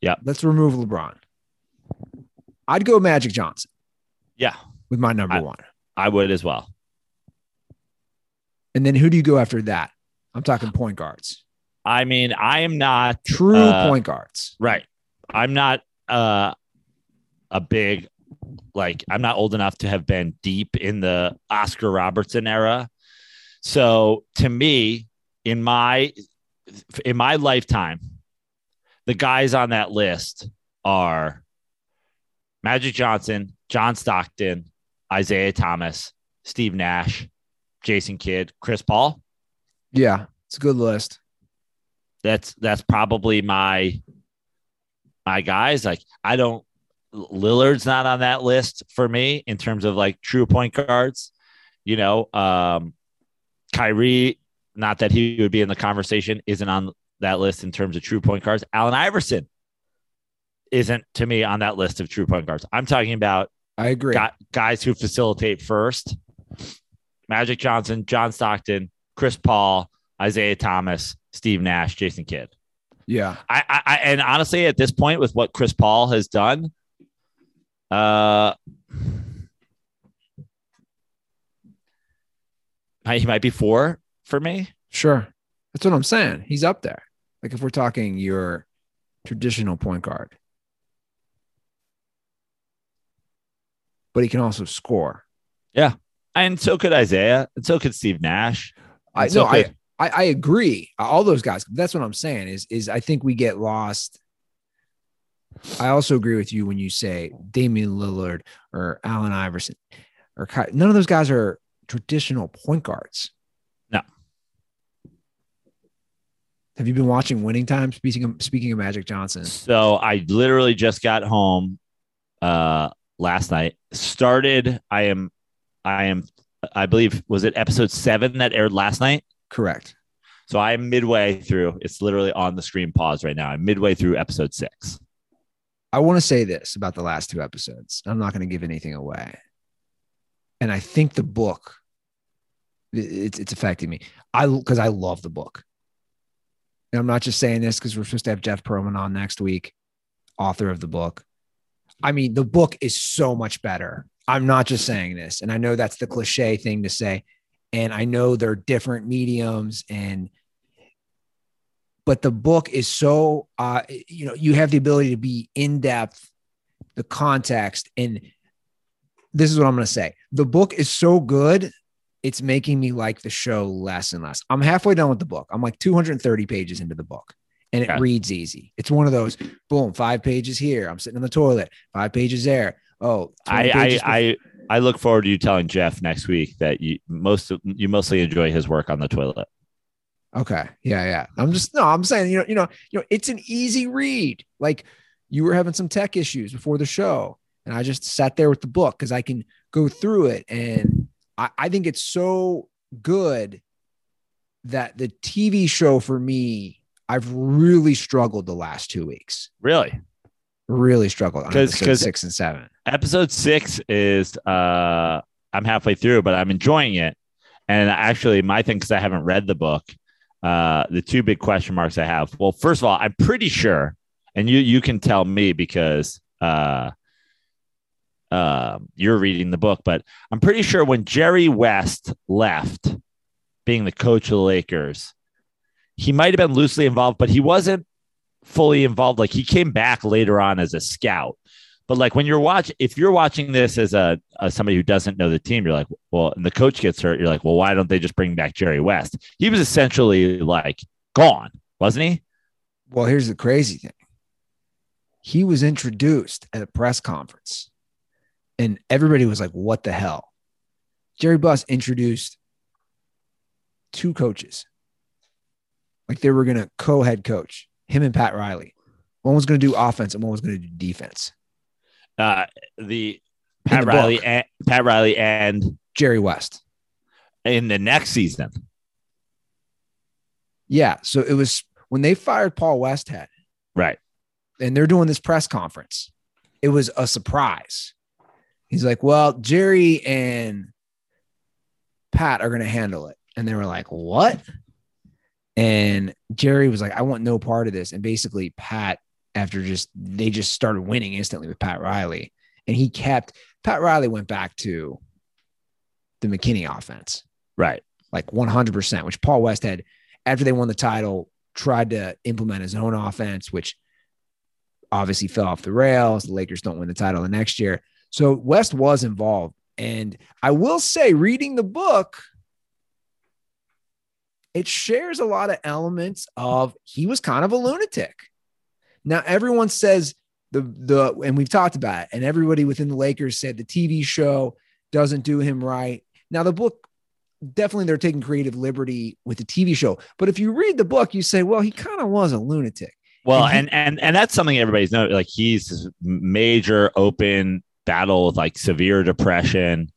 Yeah. Let's remove LeBron. I'd go Magic Johnson Yeah, with my number I- one. I would as well. And then who do you go after that? I'm talking point guards, I mean, I am not true Uh, point guards. right. I'm not uh a big like I'm not old enough to have been deep in the Oscar Robertson era. So to me, in my in my lifetime, the guys on that list are Magic Johnson, John Stockton, Isiah Thomas, Steve Nash, Jason Kidd, Chris Paul. Yeah, it's a good list. That's that's probably my my guys. Like I don't Lillard's not on that list for me in terms of like true point guards. You know, um Kyrie, not that he would be in the conversation, isn't on that list in terms of true point guards. Allen Iverson isn't to me on that list of true point guards. I'm talking about I agree. gu- guys who facilitate first. Magic Johnson, John Stockton, Chris Paul, Isiah Thomas, Steve Nash, Jason Kidd. yeah, I, I, I and honestly, at this point, with what Chris Paul has done, uh, he might be four for me. sure. That's what I'm saying. He's up there. Like if we're talking your traditional point guard, but he can also score. Yeah. And so could Isiah, and so could Steve Nash. I so no, I, I I agree. All those guys. That's what I'm saying. Is is I think we get lost. I also agree with you when you say Damian Lillard or Allen Iverson or Ky- none of those guys are traditional point guards. No. Have you been watching Winning Time? Speaking of speaking of Magic Johnson, So I literally just got home uh last night. Started I am I am I believe was it episode 7 that aired last night? correct. So I am midway through. It's literally on the screen pause right now. I'm midway through episode 6. I want to say this about the last two episodes. I'm not going to give anything away. And I think the book, it's, it's affecting me. I, because I love the book. And I'm not just saying this because we're supposed to have Jeff Pearlman on next week, author of the book. I mean, the book is so much better. I'm not just saying this. And I know that's the cliche thing to say. And I know they're different mediums and but the book is so uh you know you have the ability to be in depth the context and this is what i'm going to say the book is so good it's making me like the show less and less i'm halfway done with the book i'm like 230 pages into the book and it Okay. reads easy it's one of those boom five pages here i'm sitting in the toilet five pages there oh I pages I, I I look forward to you telling Jeff next week that you most you mostly enjoy his work on the toilet. Okay. Yeah, yeah. I'm just no, I'm saying, you know, you know, you know, it's an easy read. Like you were having some tech issues before the show, and I just sat there with the book because I can go through it. And I, I think it's so good that the TV show for me, I've really struggled the last two weeks. Really? Really struggled on 'Cause- episode 'cause- six and seven. Episode 6 is uh I'm halfway through, but I'm enjoying it. And actually my thing cuz I haven't read the book, uh the two big question marks I have. Well, first of all, I'm pretty sure and you you can tell me because uh um, you're reading the book, but I'm pretty sure when Jerry West left, being the coach of the Lakers, he might have been loosely involved, but he wasn't fully involved. Like he came back later on as a scout. But like when you're watching, if you're watching this as a as somebody who doesn't know the team, you're like, well, and the coach gets hurt, you're like, well, why don't they just bring back Jerry West? He was essentially like gone, wasn't he? Well, here's the crazy thing. He was introduced at a press conference, and everybody was like, What the hell? Jerry Buss introduced two coaches. Like they were going to co head coach him and Pat Riley. One was going to do offense and one was going to do defense. Uh, the Pat the Riley book. and Pat Riley and Jerry West. in the next season. Yeah. So it was when they fired Paul Westhead Right. and they're doing this press conference. It was a surprise. He's like, Well, Jerry and Pat are going to handle it. And they were like, What? And Jerry was like, I want no part of this. And basically, Pat, after just they just started winning instantly with Pat Riley. And he kept Pat Riley went back to the McKinney offense Right. like 100%, which Paul Westhead, after they won the title, tried to implement his own offense, which obviously fell off the rails. The Lakers don't win the title the next year. So West was involved. And I will say, reading the book, it shares a lot of elements of he was kind of a lunatic. Now, everyone says the, the, and we've talked about it, and everybody within the Lakers said the TV show doesn't do him right. Now, the book definitely they're taking creative liberty with the TV show. But if you read the book, you say, well, he kind of was a lunatic. Well, And he- and and and that's something everybody's know. Like he's major open battle with like severe depression.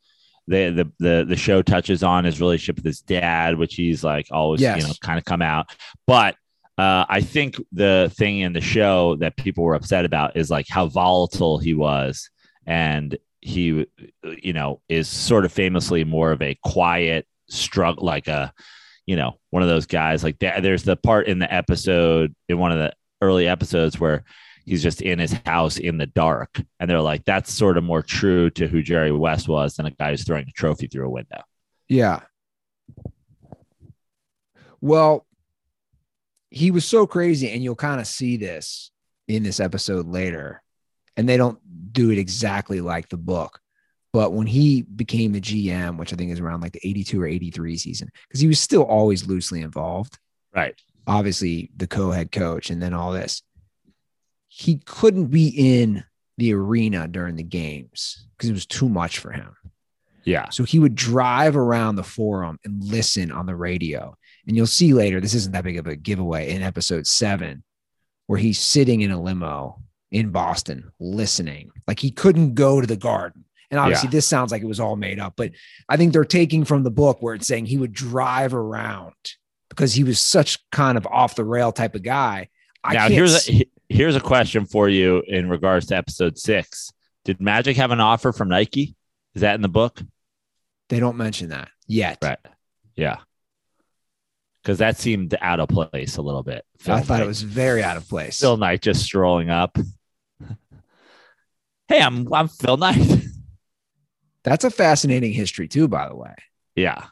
The, the the the show touches on his relationship with his dad, which he's like always Yes. you know kind of come out. But uh, I think the thing in the show that people were upset about is like how volatile he was, and he you know is sort of famously more of a quiet struggle, like a you know one of those guys. Like that. There's the part in the episode in one of the early episodes where he's just in his house in the dark. And they're like, that's sort of more true to who Jerry West was than a guy who's throwing a trophy through a window. Yeah. Well, he was so crazy, and you'll kind of see this in this episode later. And they don't do it exactly like the book. But when he became the GM, which I think is around like the 82 or 83 season, because he was still always loosely involved, Right. obviously the co-head coach, and then all this. He couldn't be in the arena during the games because it was too much for him. Yeah. So he would drive around the forum and listen on the radio. And you'll see later, this isn't that big of a giveaway in episode seven, where he's sitting in a limo in Boston listening. Like he couldn't go to the garden. And obviously, Yeah. this sounds like it was all made up, but I think they're taking from the book where it's saying he would drive around because he was such kind of off the rail type of guy. I now here's a here's a question for you in regards to episode six. Did Magic have an offer from Nike? Is that in the book? they don't mention that yet. Right. Yeah. Because that seemed out of place a little bit. I Phil thought it was very out of place. Phil Knight just strolling up. hey, I'm I'm Phil Knight. That's a fascinating history, too, by the way. yeah.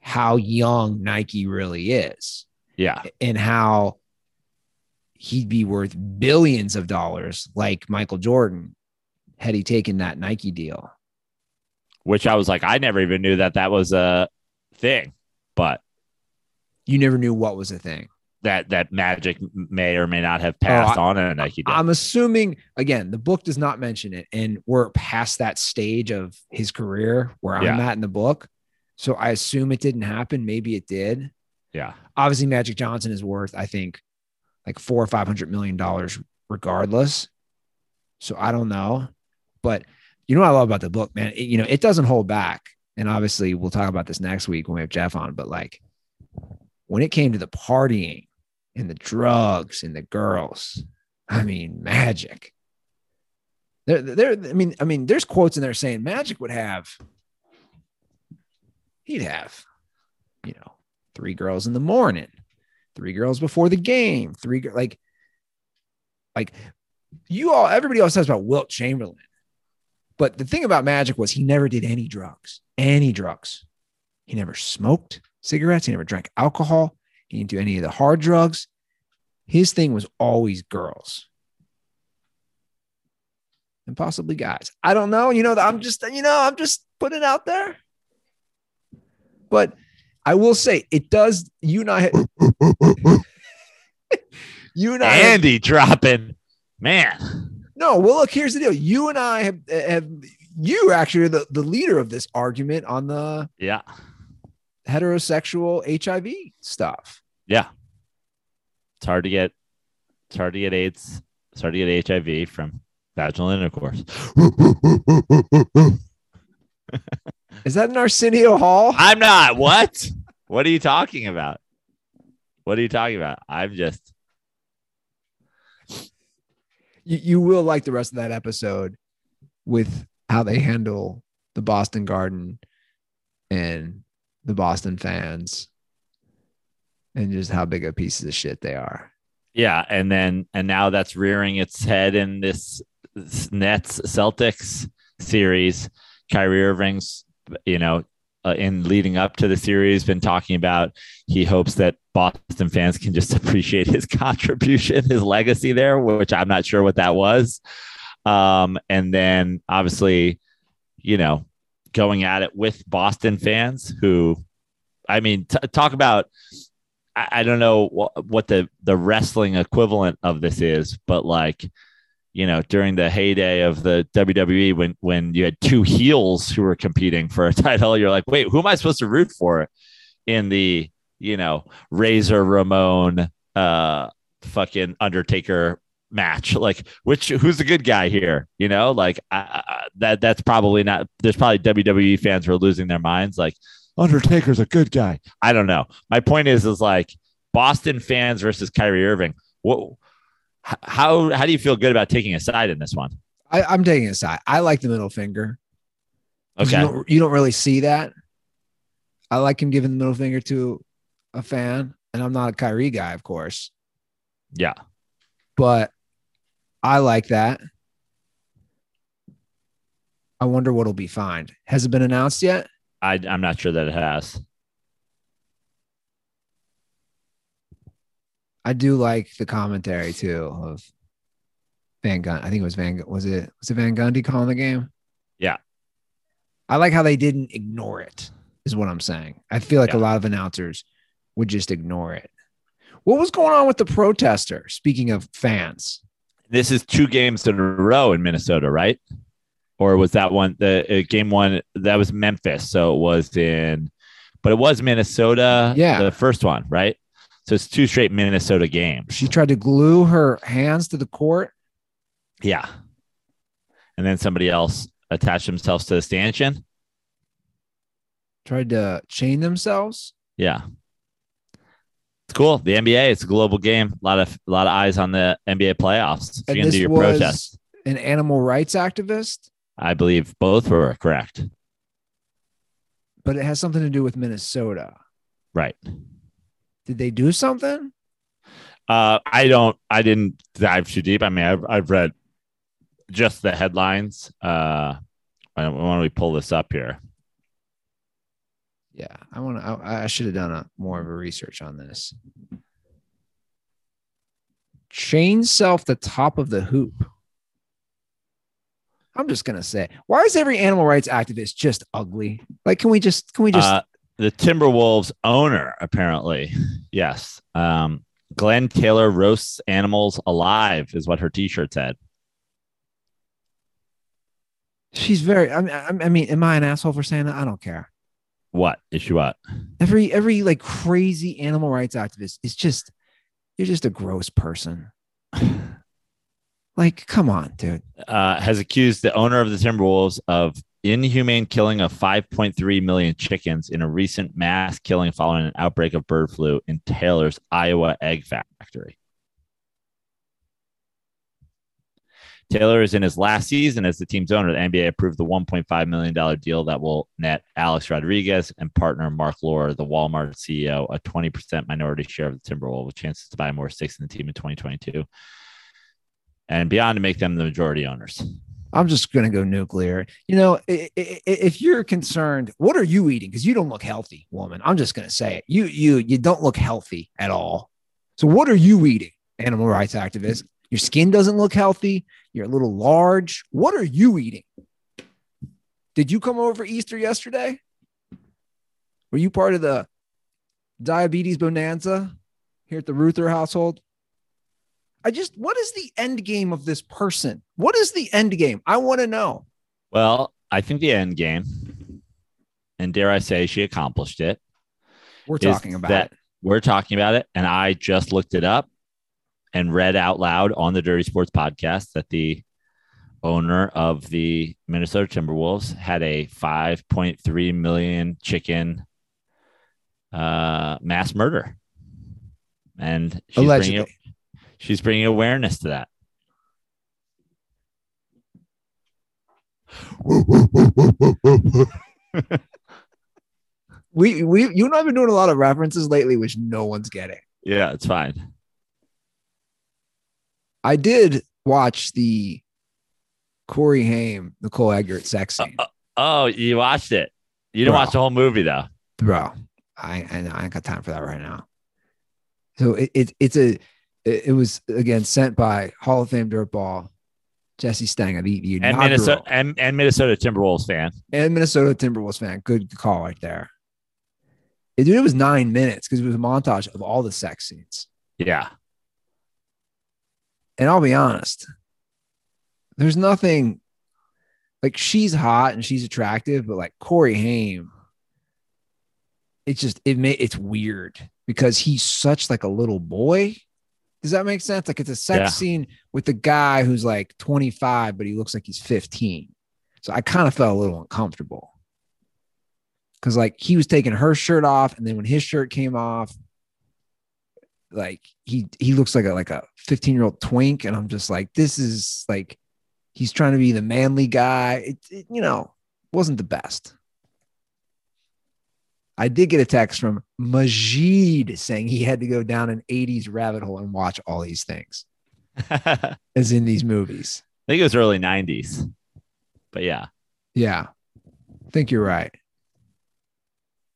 how young Nike really is Yeah. and how he'd be worth billions of dollars like Michael Jordan had he taken that Nike deal. Which I was like, I never even knew that that was a thing, but You never knew what was a thing. that that Magic may or may not have oh, passed Oh, on a Nike deal. I'm assuming again, the book does not mention it, and we're past that stage of his career where I'm at in the book. So I assume it didn't happen. Maybe it did. yeah. Obviously, Magic Johnson is worth, I think, like four or five hundred million dollars regardless. So I don't know. But you know what I love about the book, man? It, you know, it doesn't hold back. And obviously, we'll talk about this next week when we have Jeff on. But like when it came to the partying and the drugs and the girls, I mean, magic. There, there, I mean, I mean, there's quotes in there saying Magic would have, he'd have, you know, three girls in the morning, three girls before the game, three like, like you all, everybody else talks about Wilt Chamberlain, but the thing about Magic was he never did any drugs, any drugs. He never smoked cigarettes. He never drank alcohol. He didn't do any of the hard drugs. His thing was always girls and possibly guys. I don't know. You know, I'm just, you know, I'm just putting it out there. But I will say it does. You and I, you and I, have- Andy dropping, man. no. Well, look, here's the deal. You and I have, have you actually are the, the leader of this argument on the Yeah. heterosexual HIV stuff. Yeah. It's hard to get it's hard to get AIDS. It's hard to get HIV from Vaginal intercourse. Is that in Arsenio Hall? I'm not. What? what are you talking about? What are you talking about? I'm just. You, you will like the rest of that episode with how they handle the Boston Garden and the Boston fans and just how big of pieces of shit they are. Yeah, and then and now that's rearing its head in this Nets Celtics series. Kyrie Irving's, you know, uh, in leading up to the series, been talking about he hopes that Boston fans can just appreciate his contribution, his legacy there, which I'm not sure what that was. Um, and then obviously, you know, going at it with Boston fans who, I mean, t- talk about I, don't know what the the wrestling equivalent of this is, but like you know during the heyday of the WWE when when you had two heels who were competing for a title, you're like, wait, who am I supposed to root for in the you know Razor Ramon uh fucking Undertaker match like which who's the good guy here you know like I, I, that that's probably not there's probably wwe fans who are losing their minds like Undertaker's a good guy. I don't know. My point is, is like Boston fans versus Kyrie Irving. What, how, how do you feel good about taking a side in this one? I, I'm taking a side. I like the middle finger. Okay. You don't, you don't really see that. I like him giving the middle finger to a fan, and I'm not a Kyrie guy, of course, Yeah. but I like that. I wonder what'll be fined. Has it been announced yet? I, I'm not sure that it has. I do like the commentary too of Van Gun. I think it was Van. Was it was it Van Gundy calling the game? Yeah. I like how they didn't ignore it. Is what I'm saying. I feel like a lot of announcers would just ignore it. What was going on with the protester? Speaking of fans, This is two games in a row in Minnesota, right? Or was that one the uh, game one that was Memphis? So it was in, but it was Minnesota. Yeah. the first one, right? So it's two straight Minnesota games. she tried to glue her hands to the court. Yeah, and then somebody else attached themselves to the stanchion. Tried to chain themselves. Yeah. It's cool. The NBA, it's a global game. A lot of a lot of eyes on the NBA playoffs. If And you're gonna this do your was protest. an animal rights activist, I believe both were correct. but it has something to do with Minnesota. Right. Did they do something? Uh, I don't. I didn't dive too deep. I mean, I've I've read just the headlines. Uh, why don't, we pull this up here? Yeah, I want to. I, I should have done a more of a research on this. Chain self the top of the hoop. I'm just gonna say, why is every animal rights activist just ugly? Like, can we just can we just Uh, the Timberwolves owner, apparently, yes. Um, Glenn Taylor roasts animals alive is what her T-shirt said. she's very I mean, I, mean, am I an asshole for saying that? I don't care. What is she? What? Every every like crazy animal rights activist is just you're just a gross person. like, come on, dude. uh, has accused the owner of the Timberwolves of inhumane killing of 5.3 million chickens in a recent mass killing following an outbreak of bird flu in Taylor's Iowa egg factory. Taylor is in his last season as the team's owner. The NBA approved the $1.5 million deal that will net Alex Rodriguez and partner Marc Lore, the Walmart CEO, a 20% minority share of the Timberwolves with chances to buy more stakes in the team in 2022 and beyond to make them the majority owners. I'm just going to go nuclear. You know, if you're concerned, what are you eating? Because you don't look healthy, woman. I'm just going to say it. You you you don't look healthy at all. So what are you eating, animal rights activist? Your skin doesn't look healthy. You're a little large. What are you eating? Did you come over Easter yesterday? Were you part of the diabetes bonanza here at the Ruther household? I just, what is the end game of this person? What is the end game? I want to know. Well, I think the end game, and dare I say, she accomplished it. We're talking about that it. We're talking about it, and I just looked it up and read out loud on the Dirty Sports podcast that the owner of the Minnesota Timberwolves, had a 5.3 million chicken uh, mass murder, and she's Allegedly. bringing she's bringing awareness to that. We we you and I've been doing a lot of references lately, which no one's getting. Yeah, it's fine. I did watch the Corey Haim, Nicole Eggert sex uh, scene. Uh, oh, you watched it. You didn't Bro. watch the whole movie though. bro I, I I ain't got time for that right now. So it, it it's a it, it was again sent by Hall of Fame dirtball Jesse Stenger, the, the And Minnesota and, and Minnesota Timberwolves fan. and Minnesota Timberwolves fan. Good call right there. It, dude, it was nine minutes because it was a montage of all the sex scenes. Yeah. And I'll be honest, there's nothing like she's hot and she's attractive, but like Corey Haim, it's just it may it's weird because he's such like a little boy. Does that make sense? Like it's a sex Yeah. scene with the guy who's like 25, but he looks like he's 15. So I kind of felt a little uncomfortable. Cause like he was taking her shirt off, and then when his shirt came off, like he he looks like a like a 15 year old twink and i'm just like this is like he's trying to be the manly guy it, it you know wasn't the best i did get a text from majid saying he had to go down an 80s rabbit hole and watch all these things as in these movies I think it was early 90s. But yeah, yeah i think you're right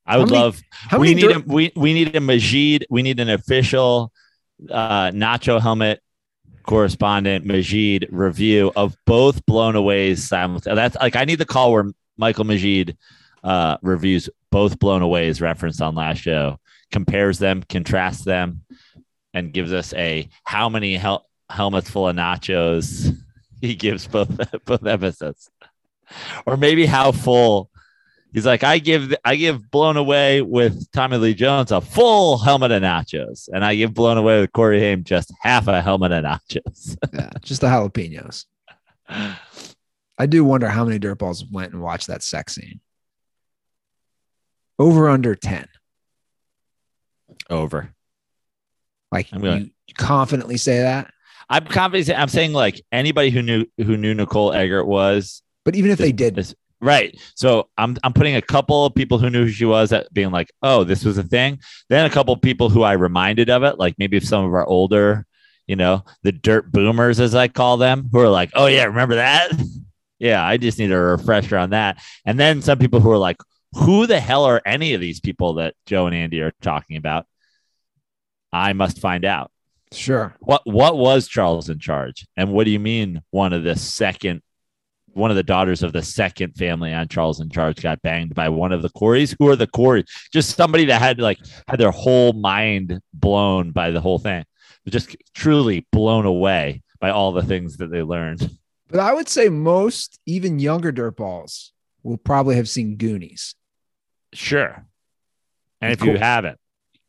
I would many- love how we many need a we, we need a Majid, we need an official uh nacho helmet correspondent Majid review of both blown aways simultaneously. That's like I need the call where Michael Majid uh reviews both blown aways referenced on last show, compares them, contrasts them, and gives us a how many hel- helmets full of nachos he gives both both episodes. Or maybe how full He's like, I give I give blown away with Tommy Lee Jones a full helmet of nachos, and I give blown away with Corey Haim just half a helmet of nachos. yeah just the jalapenos i do wonder how many dirtballs went and watched that sex scene over under 10 Over. like I'm gonna- you, you confidently say that I'm confident. I'm saying like anybody who knew who knew Nicole Eggert was But even if they did, this- right. So I'm I'm putting a couple of people who knew who she was at being like, oh, this was a thing. Then a couple of people who I reminded of it, like maybe if some of our older, you know, the dirt boomers as I call them, who are like, oh yeah, remember that? yeah, I just need a refresher on that. And then some people who are like, who the hell are any of these people that Joe and Andy are talking about? I must find out. sure. What what was Charles in charge? And what do you mean one of the second one of the daughters of the second family on Charles in charge got banged by one of the Coreys? Who are the Coreys? Just somebody that had like had their whole mind blown by the whole thing. Just truly blown away by all the things that they learned. But I would say most, even younger dirtballs, will probably have seen Goonies. Sure. And if Cool. you haven't,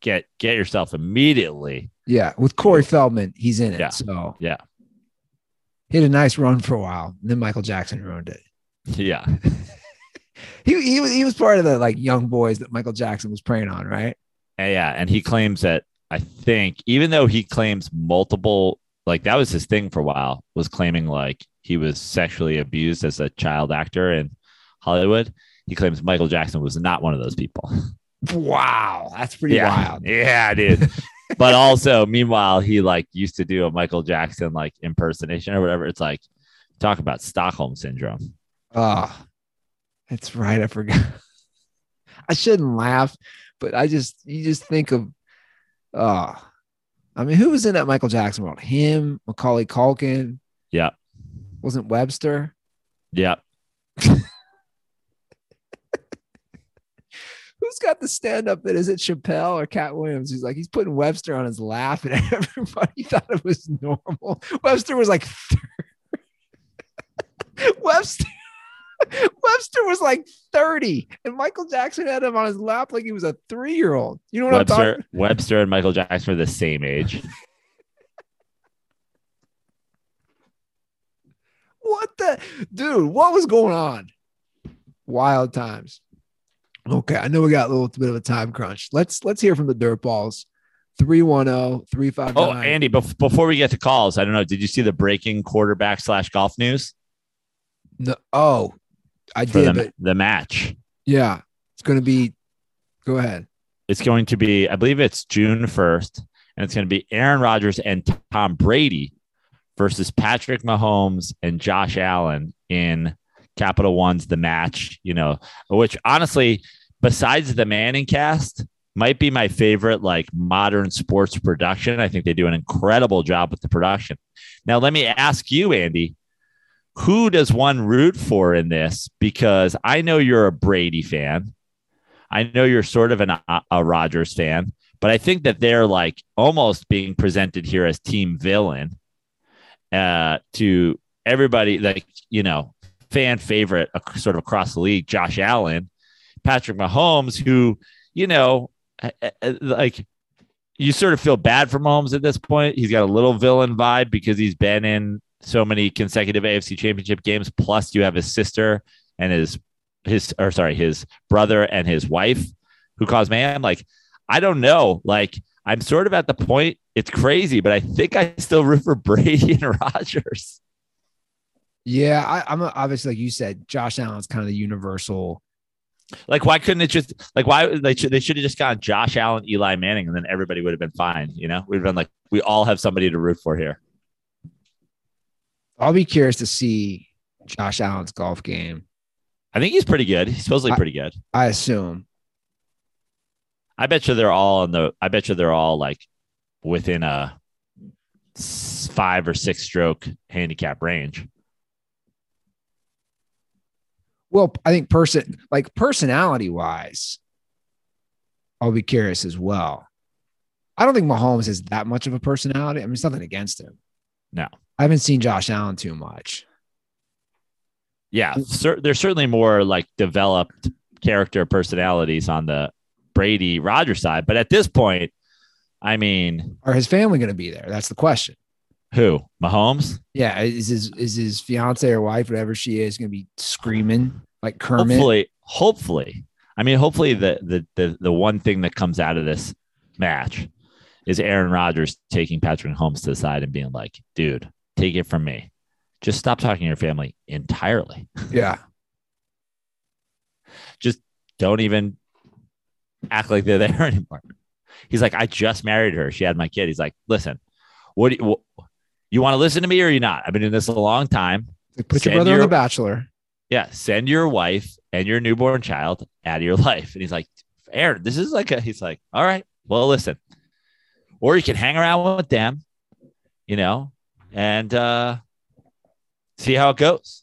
get get yourself immediately. Yeah, with Corey Feldman, he's in it. Yeah. So Yeah. he had a nice run for a while. And then Michael Jackson ruined it. Yeah. He he was he was part of the like young boys that Michael Jackson was preying on, right? And yeah, and he claims that I think even though he claims multiple like that was his thing for a while was claiming like he was sexually abused as a child actor in Hollywood. He claims Michael Jackson was not one of those people. Wow, that's pretty yeah. wild. Yeah, dude. but also, meanwhile, he like used to do a Michael Jackson like impersonation or whatever. It's like talk about Stockholm syndrome. Oh, that's right. I forgot. I shouldn't laugh, but I just you just think of oh I mean, who was in that Michael Jackson world? Him, Macaulay Culkin, Yeah. wasn't Webster? Yeah. Who's got the stand up that is it Chappelle or Katt Williams? He's like, he's putting Webster on his lap, and everybody thought it was normal. Webster was like, Webster. Webster was like 30, and Michael Jackson had him on his lap like he was a three year old. You know what I'm Webster talking Webster and Michael Jackson are the same age. what the dude? What was going on? Wild times. Okay, I know we got a little bit of a time crunch. Let's let's hear from the dirt balls. 310 359. Oh, Andy, bef- before we get to calls, I don't know. Did you see the breaking quarterback slash golf news No, oh, I for did, the, but the match? yeah, it's going to be. Go ahead. It's going to be, I believe it's June 1st, and it's going to be Aaron Rodgers and Tom Brady versus Patrick Mahomes and Josh Allen in Capital One's The Match, you know, which honestly, besides the Manning cast, might be my favorite like modern sports production. I think they do an incredible job with the production. Now, let me ask you, Andy, who does one root for in this? Because I know you're a Brady fan. I know you're sort of an, a, a Rodgers fan, but I think that they're like almost being presented here as team villain uh, to everybody, like, you know, fan favorite sort of across the league, Josh Allen, Patrick Mahomes, who, you know, like you sort of feel bad for Mahomes at this point. He's got a little villain vibe because he's been in so many consecutive AFC championship games. Plus, you have his sister and his his or sorry, his brother and his wife who caused mayhem. Like, I don't know. Like, I'm sort of at the point. It's crazy, but I think I still root for Brady and Rodgers. Yeah, I, I'm a, obviously like you said, Josh Allen's kind of the universal. Like, why couldn't it just like why they should they should have just gone Josh Allen, Eli Manning, and then everybody would have been fine. You know, we'd have been like, we all have somebody to root for here. I'll be curious to see Josh Allen's golf game. I think he's pretty good. He's supposedly I- pretty good. I assume. I bet you they're all in the. I bet you they're all like within a five or six stroke handicap range. Well, I think person like personality wise, I'll be curious as well. I don't think Mahomes has that much of a personality. I mean, it's nothing against him. No. I haven't seen Josh Allen too much. Yeah, cer- there's certainly more like developed character personalities on the Brady Roger side, but at this point, I mean, Are his family going to be there? That's the question. Who Mahomes? Yeah, is his is his fiance or wife, whatever she is, going to be screaming like Kermit? Hopefully, hopefully. I mean, hopefully the, the the the one thing that comes out of this match is Aaron Rodgers taking Patrick Mahomes to the side and being like, "Dude, take it from me. Just stop talking to your family entirely. Yeah, Just don't even act like they're there anymore." He's like, "I just married her. She had my kid." He's like, "Listen, what do you, you want to listen to me or you not? I've been doing this a long time. Put your Send brother on your- the Bachelor. yeah, send your wife and your newborn child out of your life. And he's like, Aaron, this is like a, he's like, all right, well, listen. Or you can hang around with them, you know, and uh, see how it goes.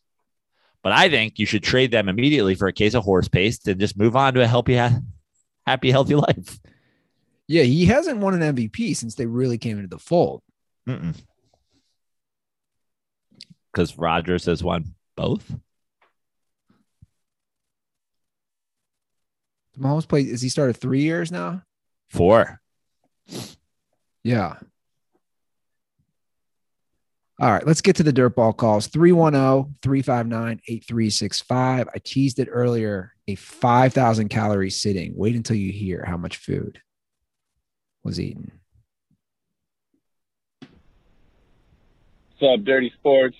But I think you should trade them immediately for a case of horse paste and just move on to a healthy, happy, healthy life. Yeah, he hasn't won an MVP since they really came into the fold. Because Rodgers has won both. Mahomes played. Is he started three years now? Four. Yeah. All right, let's get to the dirt ball calls. oh, 310 359 8365. I teased it earlier a 5,000 calorie sitting. Wait until you hear how much food was eaten. What's up, Dirty Sports?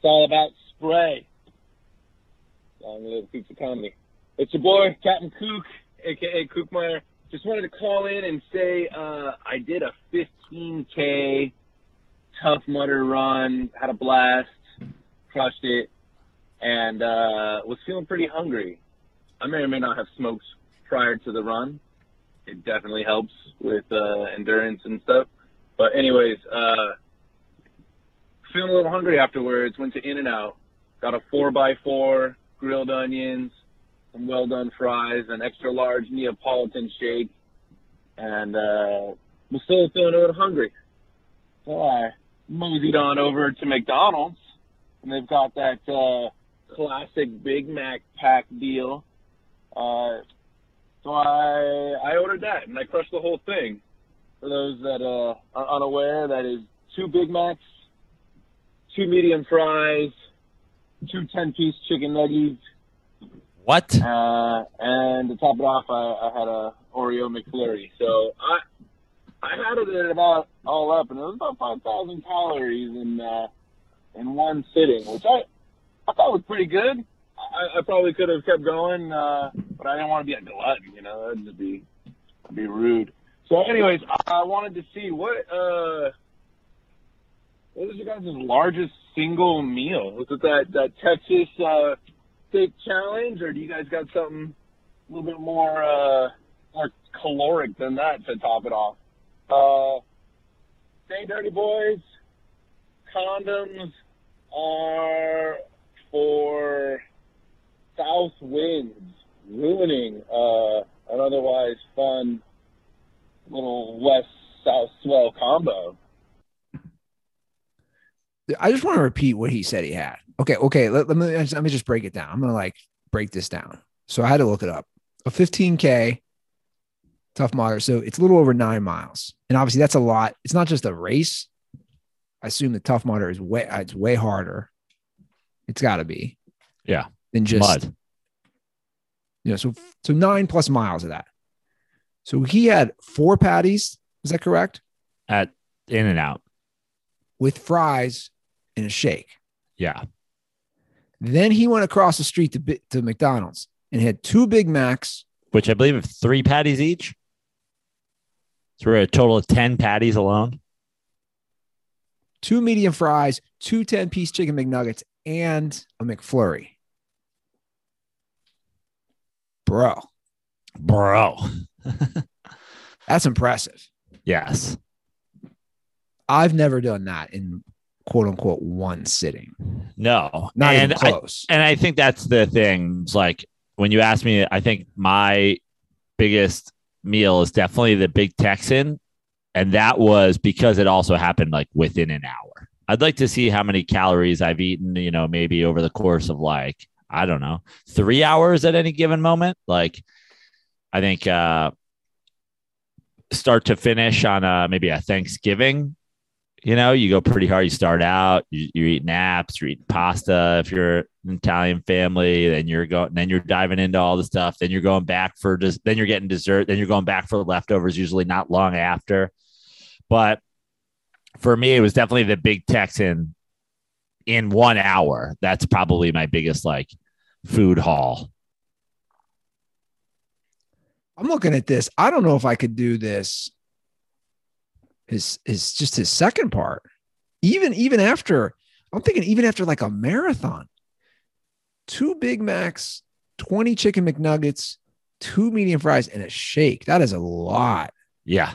It's all about spray. Long live Kooks comedy. It's your boy, Captain Kook, aka Kookmeyer. Just wanted to call in and say uh, I did a 15K tough mudder run, had a blast, crushed it, and uh, was feeling pretty hungry. I may or may not have smoked prior to the run. It definitely helps with uh, endurance and stuff. But anyways, uh, feeling a little hungry afterwards. Went to In and Out, got a four by four, grilled onions, some well done fries, an extra large Neapolitan shake, and uh, was still feeling a little hungry. So I moseyed on over to McDonald's, and they've got that uh, classic Big Mac pack deal. Uh, so I I ordered that, and I crushed the whole thing. For those that uh, are unaware, that is two Big Macs, two medium fries, two 10 piece chicken nuggets, What? uh, and to top it off, I, I had a Oreo McFlurry. So I I had it at about all up, and it was about 5,000 calories in uh, in one sitting, which I I thought was pretty good. I, I probably could have kept going, uh, but I didn't want to be a glutton. You know, that'd be that'd be rude. So, anyways, I wanted to see what uh, what was your guys' largest single meal? Was it that that Texas uh, steak challenge, or do you guys got something a little bit more uh, more caloric than that to top it off? Uh, stay dirty, boys. Condoms are for south winds, ruining uh, an otherwise fun little west south swell combo. I just want to repeat what he said he had. Okay, okay. Let, let me let me just break it down. I'm gonna like break this down. So I had to look it up. A 15k tough moderate. So it's a little over nine miles, and obviously that's a lot. It's not just a race. I assume the tough moderate is way uh, it's way harder. It's got to be. Yeah. Than just Mud. you know. So so nine plus miles of that. So he had four patties. Is that correct? At In and Out. With fries and a shake. Yeah. Then he went across the street to, to McDonald's and had two Big Macs, Which I believe are three patties each. So we're a total of 10 patties alone. two medium fries, two 10 piece chicken McNuggets, and a McFlurry. Bro, Bro. that's impressive. Yes. I've never done that in quote unquote one sitting. No. Not and even I, close. and I think that's the thing. It's like when you ask me, I think my biggest meal is definitely the Big Texan. And that was because it also happened like within an hour. I'd like to see how many calories I've eaten, you know, maybe over the course of like, I don't know, three hours at any given moment. Like, I think uh start to finish on uh maybe a Thanksgiving you know, you go pretty hard. You start out, you, you're eating apps, you're eating pasta. If you're an Italian family, then you're going, then you're diving into all the stuff. Then you're going back for, des- then you're getting dessert. Then you're going back for the leftovers, usually not long after. But for me, it was definitely the big Texan in one hour. That's probably my biggest like food haul. I'm looking at this. I don't know if I could do this. His is just his second part. Even even after I'm thinking even after like a marathon. Two Big Macs, 20 chicken McNuggets, two medium fries, and a shake. That is a lot. Yeah.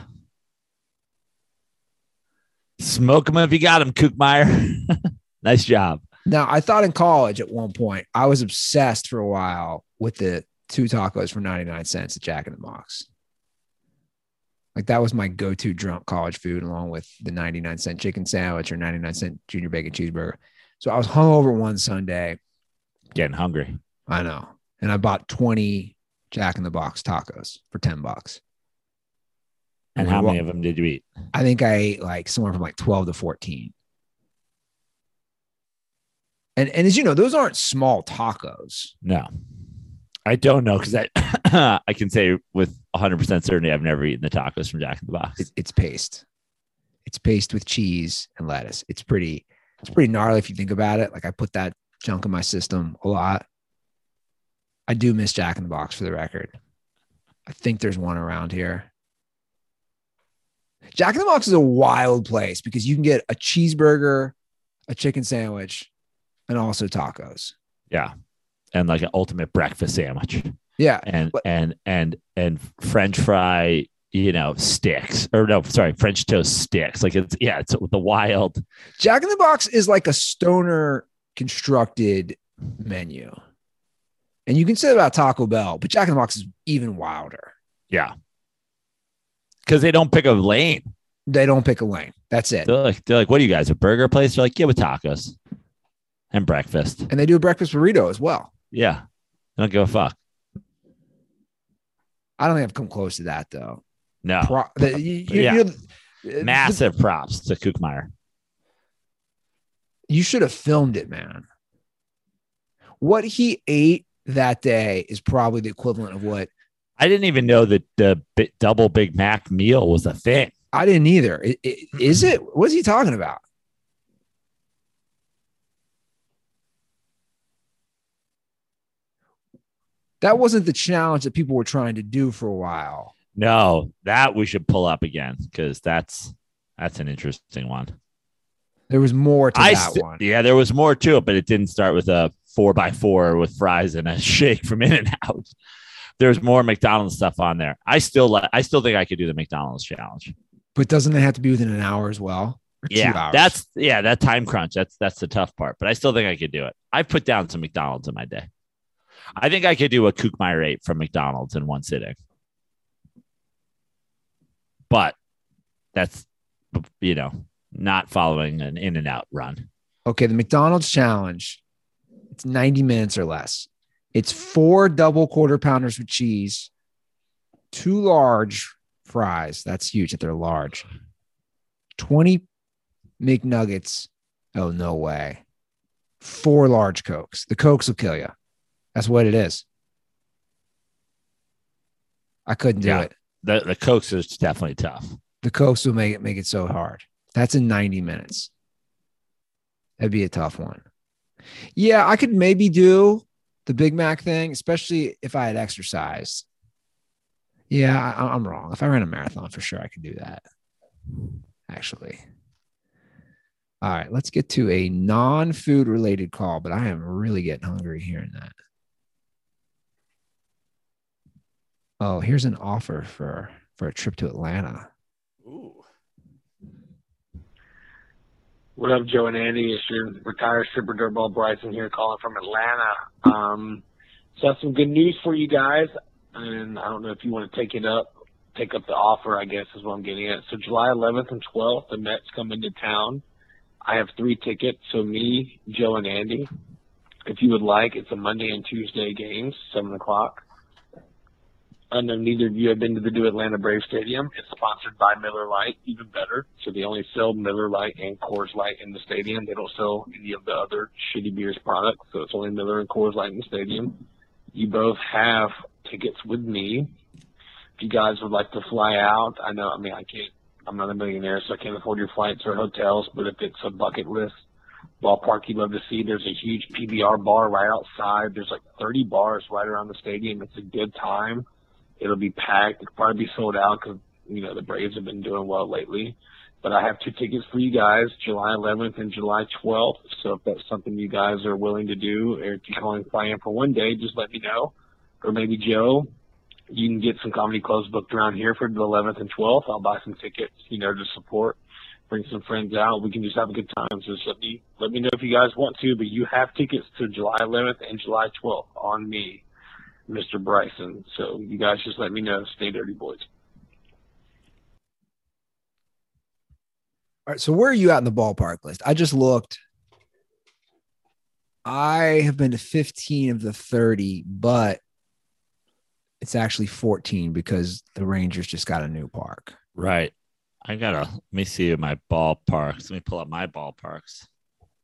Smoke them if you got them, Kookmeyer. nice job. Now, I thought in college at one point, I was obsessed for a while with the two tacos for 99 cents at Jack in the Box. Like that was my go-to drunk college food, along with the 99 cent chicken sandwich or 99 cent junior bacon cheeseburger. So I was hungover one Sunday. Getting hungry. I know. And I bought 20 Jack in the Box tacos for 10 bucks. And we how wa- many of them did you eat? I think I ate like somewhere from like 12 to 14. And and as you know, those aren't small tacos. No, I don't know because I I can say with 100 percent certainty I've never eaten the tacos from Jack in the Box. It, it's paste. It's paste with cheese and lettuce. It's pretty, it's pretty gnarly if you think about it. Like I put that junk in my system a lot. I do miss Jack in the Box for the record. I think there's one around here. Jack in the Box is a wild place because you can get a cheeseburger, a chicken sandwich, and also tacos. Yeah, and like an ultimate breakfast sandwich, Yeah. and But- and and and French fry, you know, sticks or no, sorry, French toast sticks. Like it's yeah, it's the wild. Jack in the Box is like a stoner constructed menu. And you can say about Taco Bell, but Jack in the Box is even wilder. Yeah, because they don't pick a lane. They don't pick a lane. That's it. They're like they're like, what are you guys? A burger place? They're like, yeah, with tacos and breakfast. And they do a breakfast burrito as well. Yeah, I don't give a fuck. I don't think I've come close to that though. No, Pro- the, you, Yeah. know, the- massive props to Kookmeyer. You should have filmed it, man. What he ate that day is probably the equivalent of what I didn't even know that the double Big Mac meal was a thing. I didn't either. I- I- Is it? What's he talking about? That wasn't the challenge that people were trying to do for a while. No, that we should pull up again because that's that's an interesting one. There was more to I that st- one. yeah, there was more to it, but it didn't start with a four by four with fries and a shake from In and Out. There's more McDonald's stuff on there. I still like. I still think I could do the McDonald's challenge. But doesn't it have to be within an hour as well? Or two Yeah, hours? that's yeah, that time crunch. That's that's the tough part. But I still think I could do it. I've put down some McDonald's in my day. I think I could do a Kookmeyer eight from McDonald's in one sitting. But that's you know not following an in and out run. okay. The McDonald's challenge. It's 90 minutes or less. It's four double quarter pounders with cheese, two large fries. That's huge that they're large. 20 McNuggets. Oh, no way. Four large Cokes. The Cokes will kill you. That's what it is. I couldn't do Yeah. it. The the Cokes is definitely tough. The Cokes will make it make it so hard. That's in 90 minutes. That'd be a tough one. Yeah, I could maybe do the Big Mac thing, especially if I had exercised. Yeah, I, I'm wrong. If I ran a marathon, for sure I could do that. Actually. All right, let's get to a non-food related call, but I am really getting hungry hearing that. Oh, here's an offer for for a trip to Atlanta. Ooh. What up, Joe and Andy? It's your retired stripper dirtball Bryson here calling from Atlanta. Um, so I have some good news for you guys, and I don't know if you want to take it up, take up the offer. I guess is what I'm getting at. So July 11th and 12th, the Mets come into town. I have three tickets. So me, Joe, and Andy. If you would like, it's a Monday and Tuesday games, seven o'clock. I know neither of you have been to the new Atlanta Brave Stadium. It's sponsored by Miller Lite, even better. So they only sell Miller Lite and Coors Light in the stadium. They don't sell any of the other shitty beers products. So it's only Miller and Coors Light in the stadium. You both have tickets with me. If you guys would like to fly out, I know, I mean, I can't, I'm not a millionaire, so I can't afford your flights or hotels, but if it's a bucket list ballpark you'd love to see, there's a huge PBR bar right outside. There's like 30 bars right around the stadium. It's a good time. It'll be packed. It'll probably be sold out because you know the Braves have been doing well lately. But I have two tickets for you guys, July 11th and July 12th. So if that's something you guys are willing to do, or if you can only fly in for one day, just let me know. Or maybe Joe, you can get some comedy clubs booked around here for the 11th and 12th. I'll buy some tickets, you know, to support. Bring some friends out. We can just have a good time. So just let me let me know if you guys want to. But you have tickets to July 11th and July 12th on me. Mr. Bryson. So you guys just let me know. Stay dirty, boys. All right. So where are you at in the ballpark list? I just looked. I have been to 15 of the 30, but it's actually 14 because the Rangers just got a new park. Right. I gotta let me see my ballparks. Let me pull up my ballparks.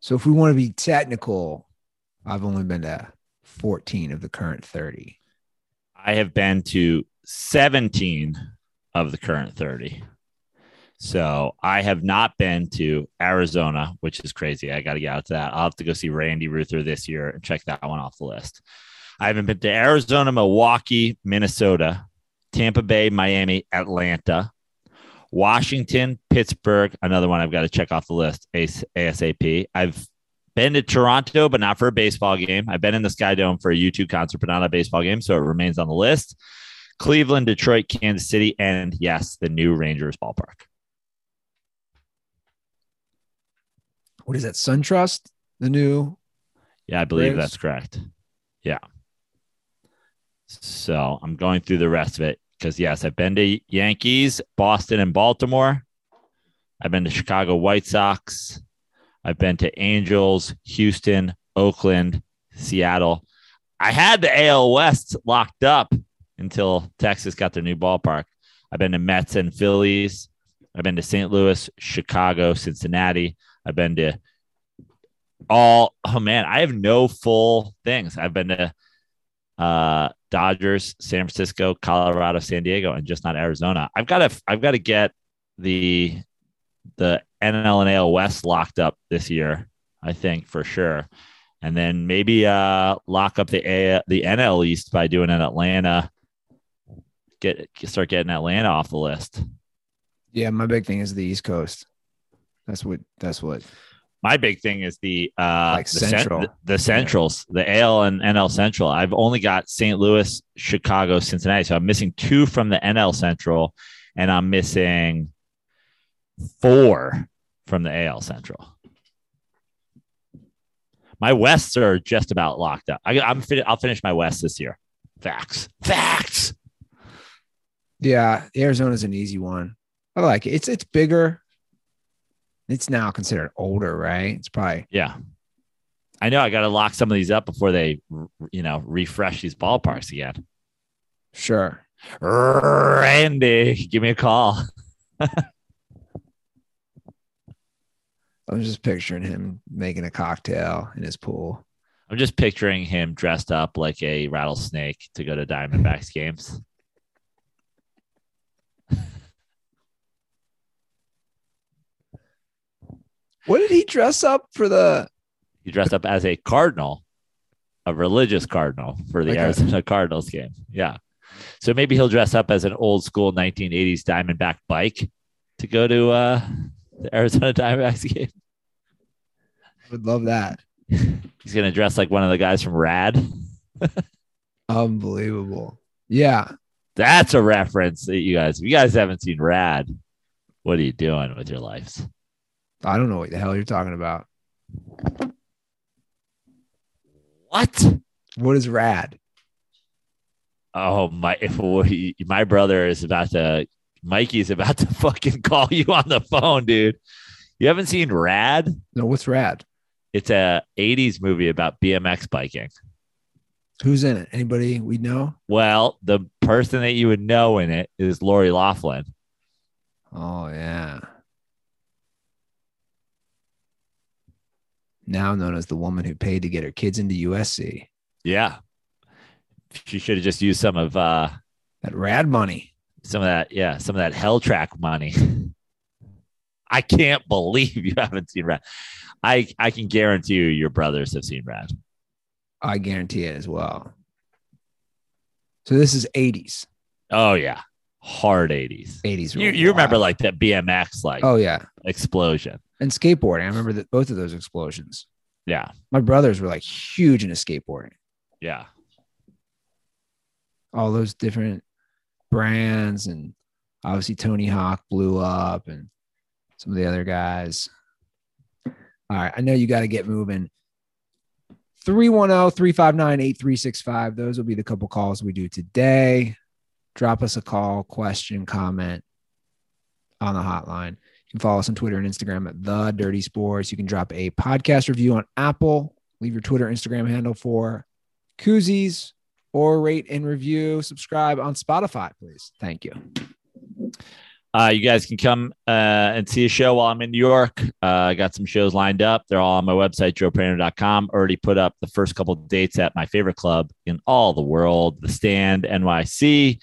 So if we want to be technical, I've only been to 14 of the current 30. I have been to 17 of the current 30. So I have not been to Arizona, which is crazy. I got to get out to that. I'll have to go see Randy Ruther this year and check that one off the list. I haven't been to Arizona, Milwaukee, Minnesota, Tampa Bay, Miami, Atlanta, Washington, Pittsburgh. Another one I've got to check off the list ASAP. I've been to Toronto, but not for a baseball game. I've been in the Sky Dome for a U2 concert, but not a baseball game. So it remains on the list. Cleveland, Detroit, Kansas City, and yes, the new Rangers ballpark. What is that? SunTrust? The new Yeah, I believe Braves? that's correct. Yeah. So I'm going through the rest of it because, yes, I've been to Yankees, Boston, and Baltimore. I've been to Chicago White Sox. I've been to Angels, Houston, Oakland, Seattle. I had the AL West locked up until Texas got their new ballpark. I've been to Mets and Phillies. I've been to St. Louis, Chicago, Cincinnati. I've been to all oh man, I have no full things. I've been to uh Dodgers, San Francisco, Colorado, San Diego, and just not Arizona. I've got to I've got to get the the NL and AL West locked up this year, I think for sure. And then maybe uh lock up the A the NL East by doing an Atlanta. Get start getting Atlanta off the list. Yeah, my big thing is the East Coast. That's what. That's what. My big thing is the uh Like the, cen- Central. the, the centrals, the AL and NL Central. I've only got St. Louis, Chicago, Cincinnati. So I'm missing two from the NL Central, and I'm missing four from the AL Central. My Wests are just about locked up. I, I'm fin- I'll finish my West this year. Facts. Facts. Yeah, Arizona's an easy one. I like it. It's it's bigger. It's now considered older, right? It's probably Yeah. I know I got to lock some of these up before they, you know, refresh these ballparks again. sure. Randy, give me a call. I'm just picturing him making a cocktail in his pool. I'm just picturing him dressed up like a rattlesnake to go to Diamondbacks games. What did he dress up for the? He dressed up as a cardinal, a religious cardinal for the Okay. Arizona Cardinals game. Yeah. So maybe he'll dress up as an old school 1980s Diamondback bike to go to uh, the Arizona Diamondbacks game. I would love that. He's to dress like one of the guys from Rad. Unbelievable. Yeah. That's a reference that you guys, if you guys haven't seen Rad, what are you doing with your lives? I don't know what the hell you're talking about. What? What is rad? Oh my! If we, my brother is about to, Mikey's about to fucking call you on the phone, dude. You haven't seen Rad? No, what's rad? It's a '80s movie about BMX biking. Who's in it? Anybody we know? Well, the person that you would know in it is Lori Loughlin. Oh yeah. Now known as the woman who paid to get her kids into USC. Yeah, she should have just used some of uh That rad money. Some of that. Yeah, some of that hell track money. I can't believe you haven't seen Rad. I I can guarantee you, your brothers have seen Rad. I guarantee it as well. So this is 80s. Oh yeah, hard '80s. 80s. You you remember like that BMX like Oh yeah. explosion? And skateboarding. I remember that both of those explosions. Yeah, My brothers were like huge into skateboarding. yeah. All those different brands and obviously Tony Hawk blew up and some of the other guys. All right. I know you got to get moving. oh, 310 359 8365. Those will be the couple calls we do today. Drop us a call, question, comment on the hotline. You can follow us on Twitter and Instagram at The Dirty Sports. You can drop a podcast review on Apple. Leave your Twitter, Instagram handle for koozies or rate and review. Subscribe on Spotify, please. Thank you. Uh, you guys can come uh, and see a show while I'm in New York. Uh, I got some shows lined up. They're all on my website, joeprano.com. Already put up the first couple dates at my favorite club in all the world, The Stand NYC,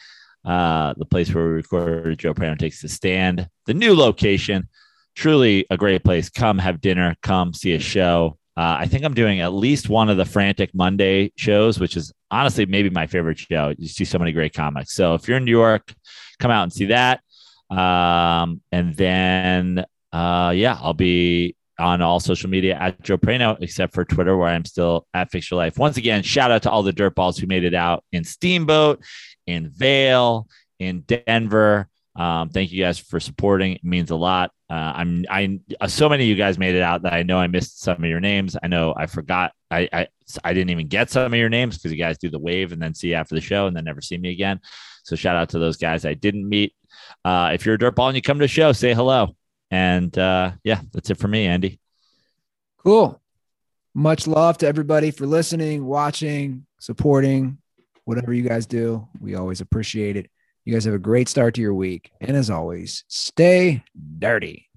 uh, the place where we recorded Joe Prano Takes the Stand. The new location, truly a great place. Come have dinner, come see a show. Uh, I think I'm doing at least one of the Frantic Monday shows, which is honestly maybe my favorite show. You see so many great comics. So if you're in New York, come out and see that. Um, and then, uh, yeah, I'll be on all social media at Joe Prano, except for Twitter, where I'm still at Fix Your Life. Once again, shout out to all the dirtballs who made it out in Steamboat, in Vail, in Denver. Um, thank you guys for supporting. It means a lot. Uh, I'm I uh, so many of you guys made it out that I know I missed some of your names. I know I forgot. I I, I didn't even get some of your names because you guys do the wave and then see after the show and then never see me again. So shout out to those guys I didn't meet. Uh, if you're a dirtball and you come to the show, say hello. And uh, yeah, that's it for me, Andy. Cool. Much love to everybody for listening, watching, supporting, whatever you guys do. We always appreciate it. You guys have a great start to your week. And as always, stay dirty.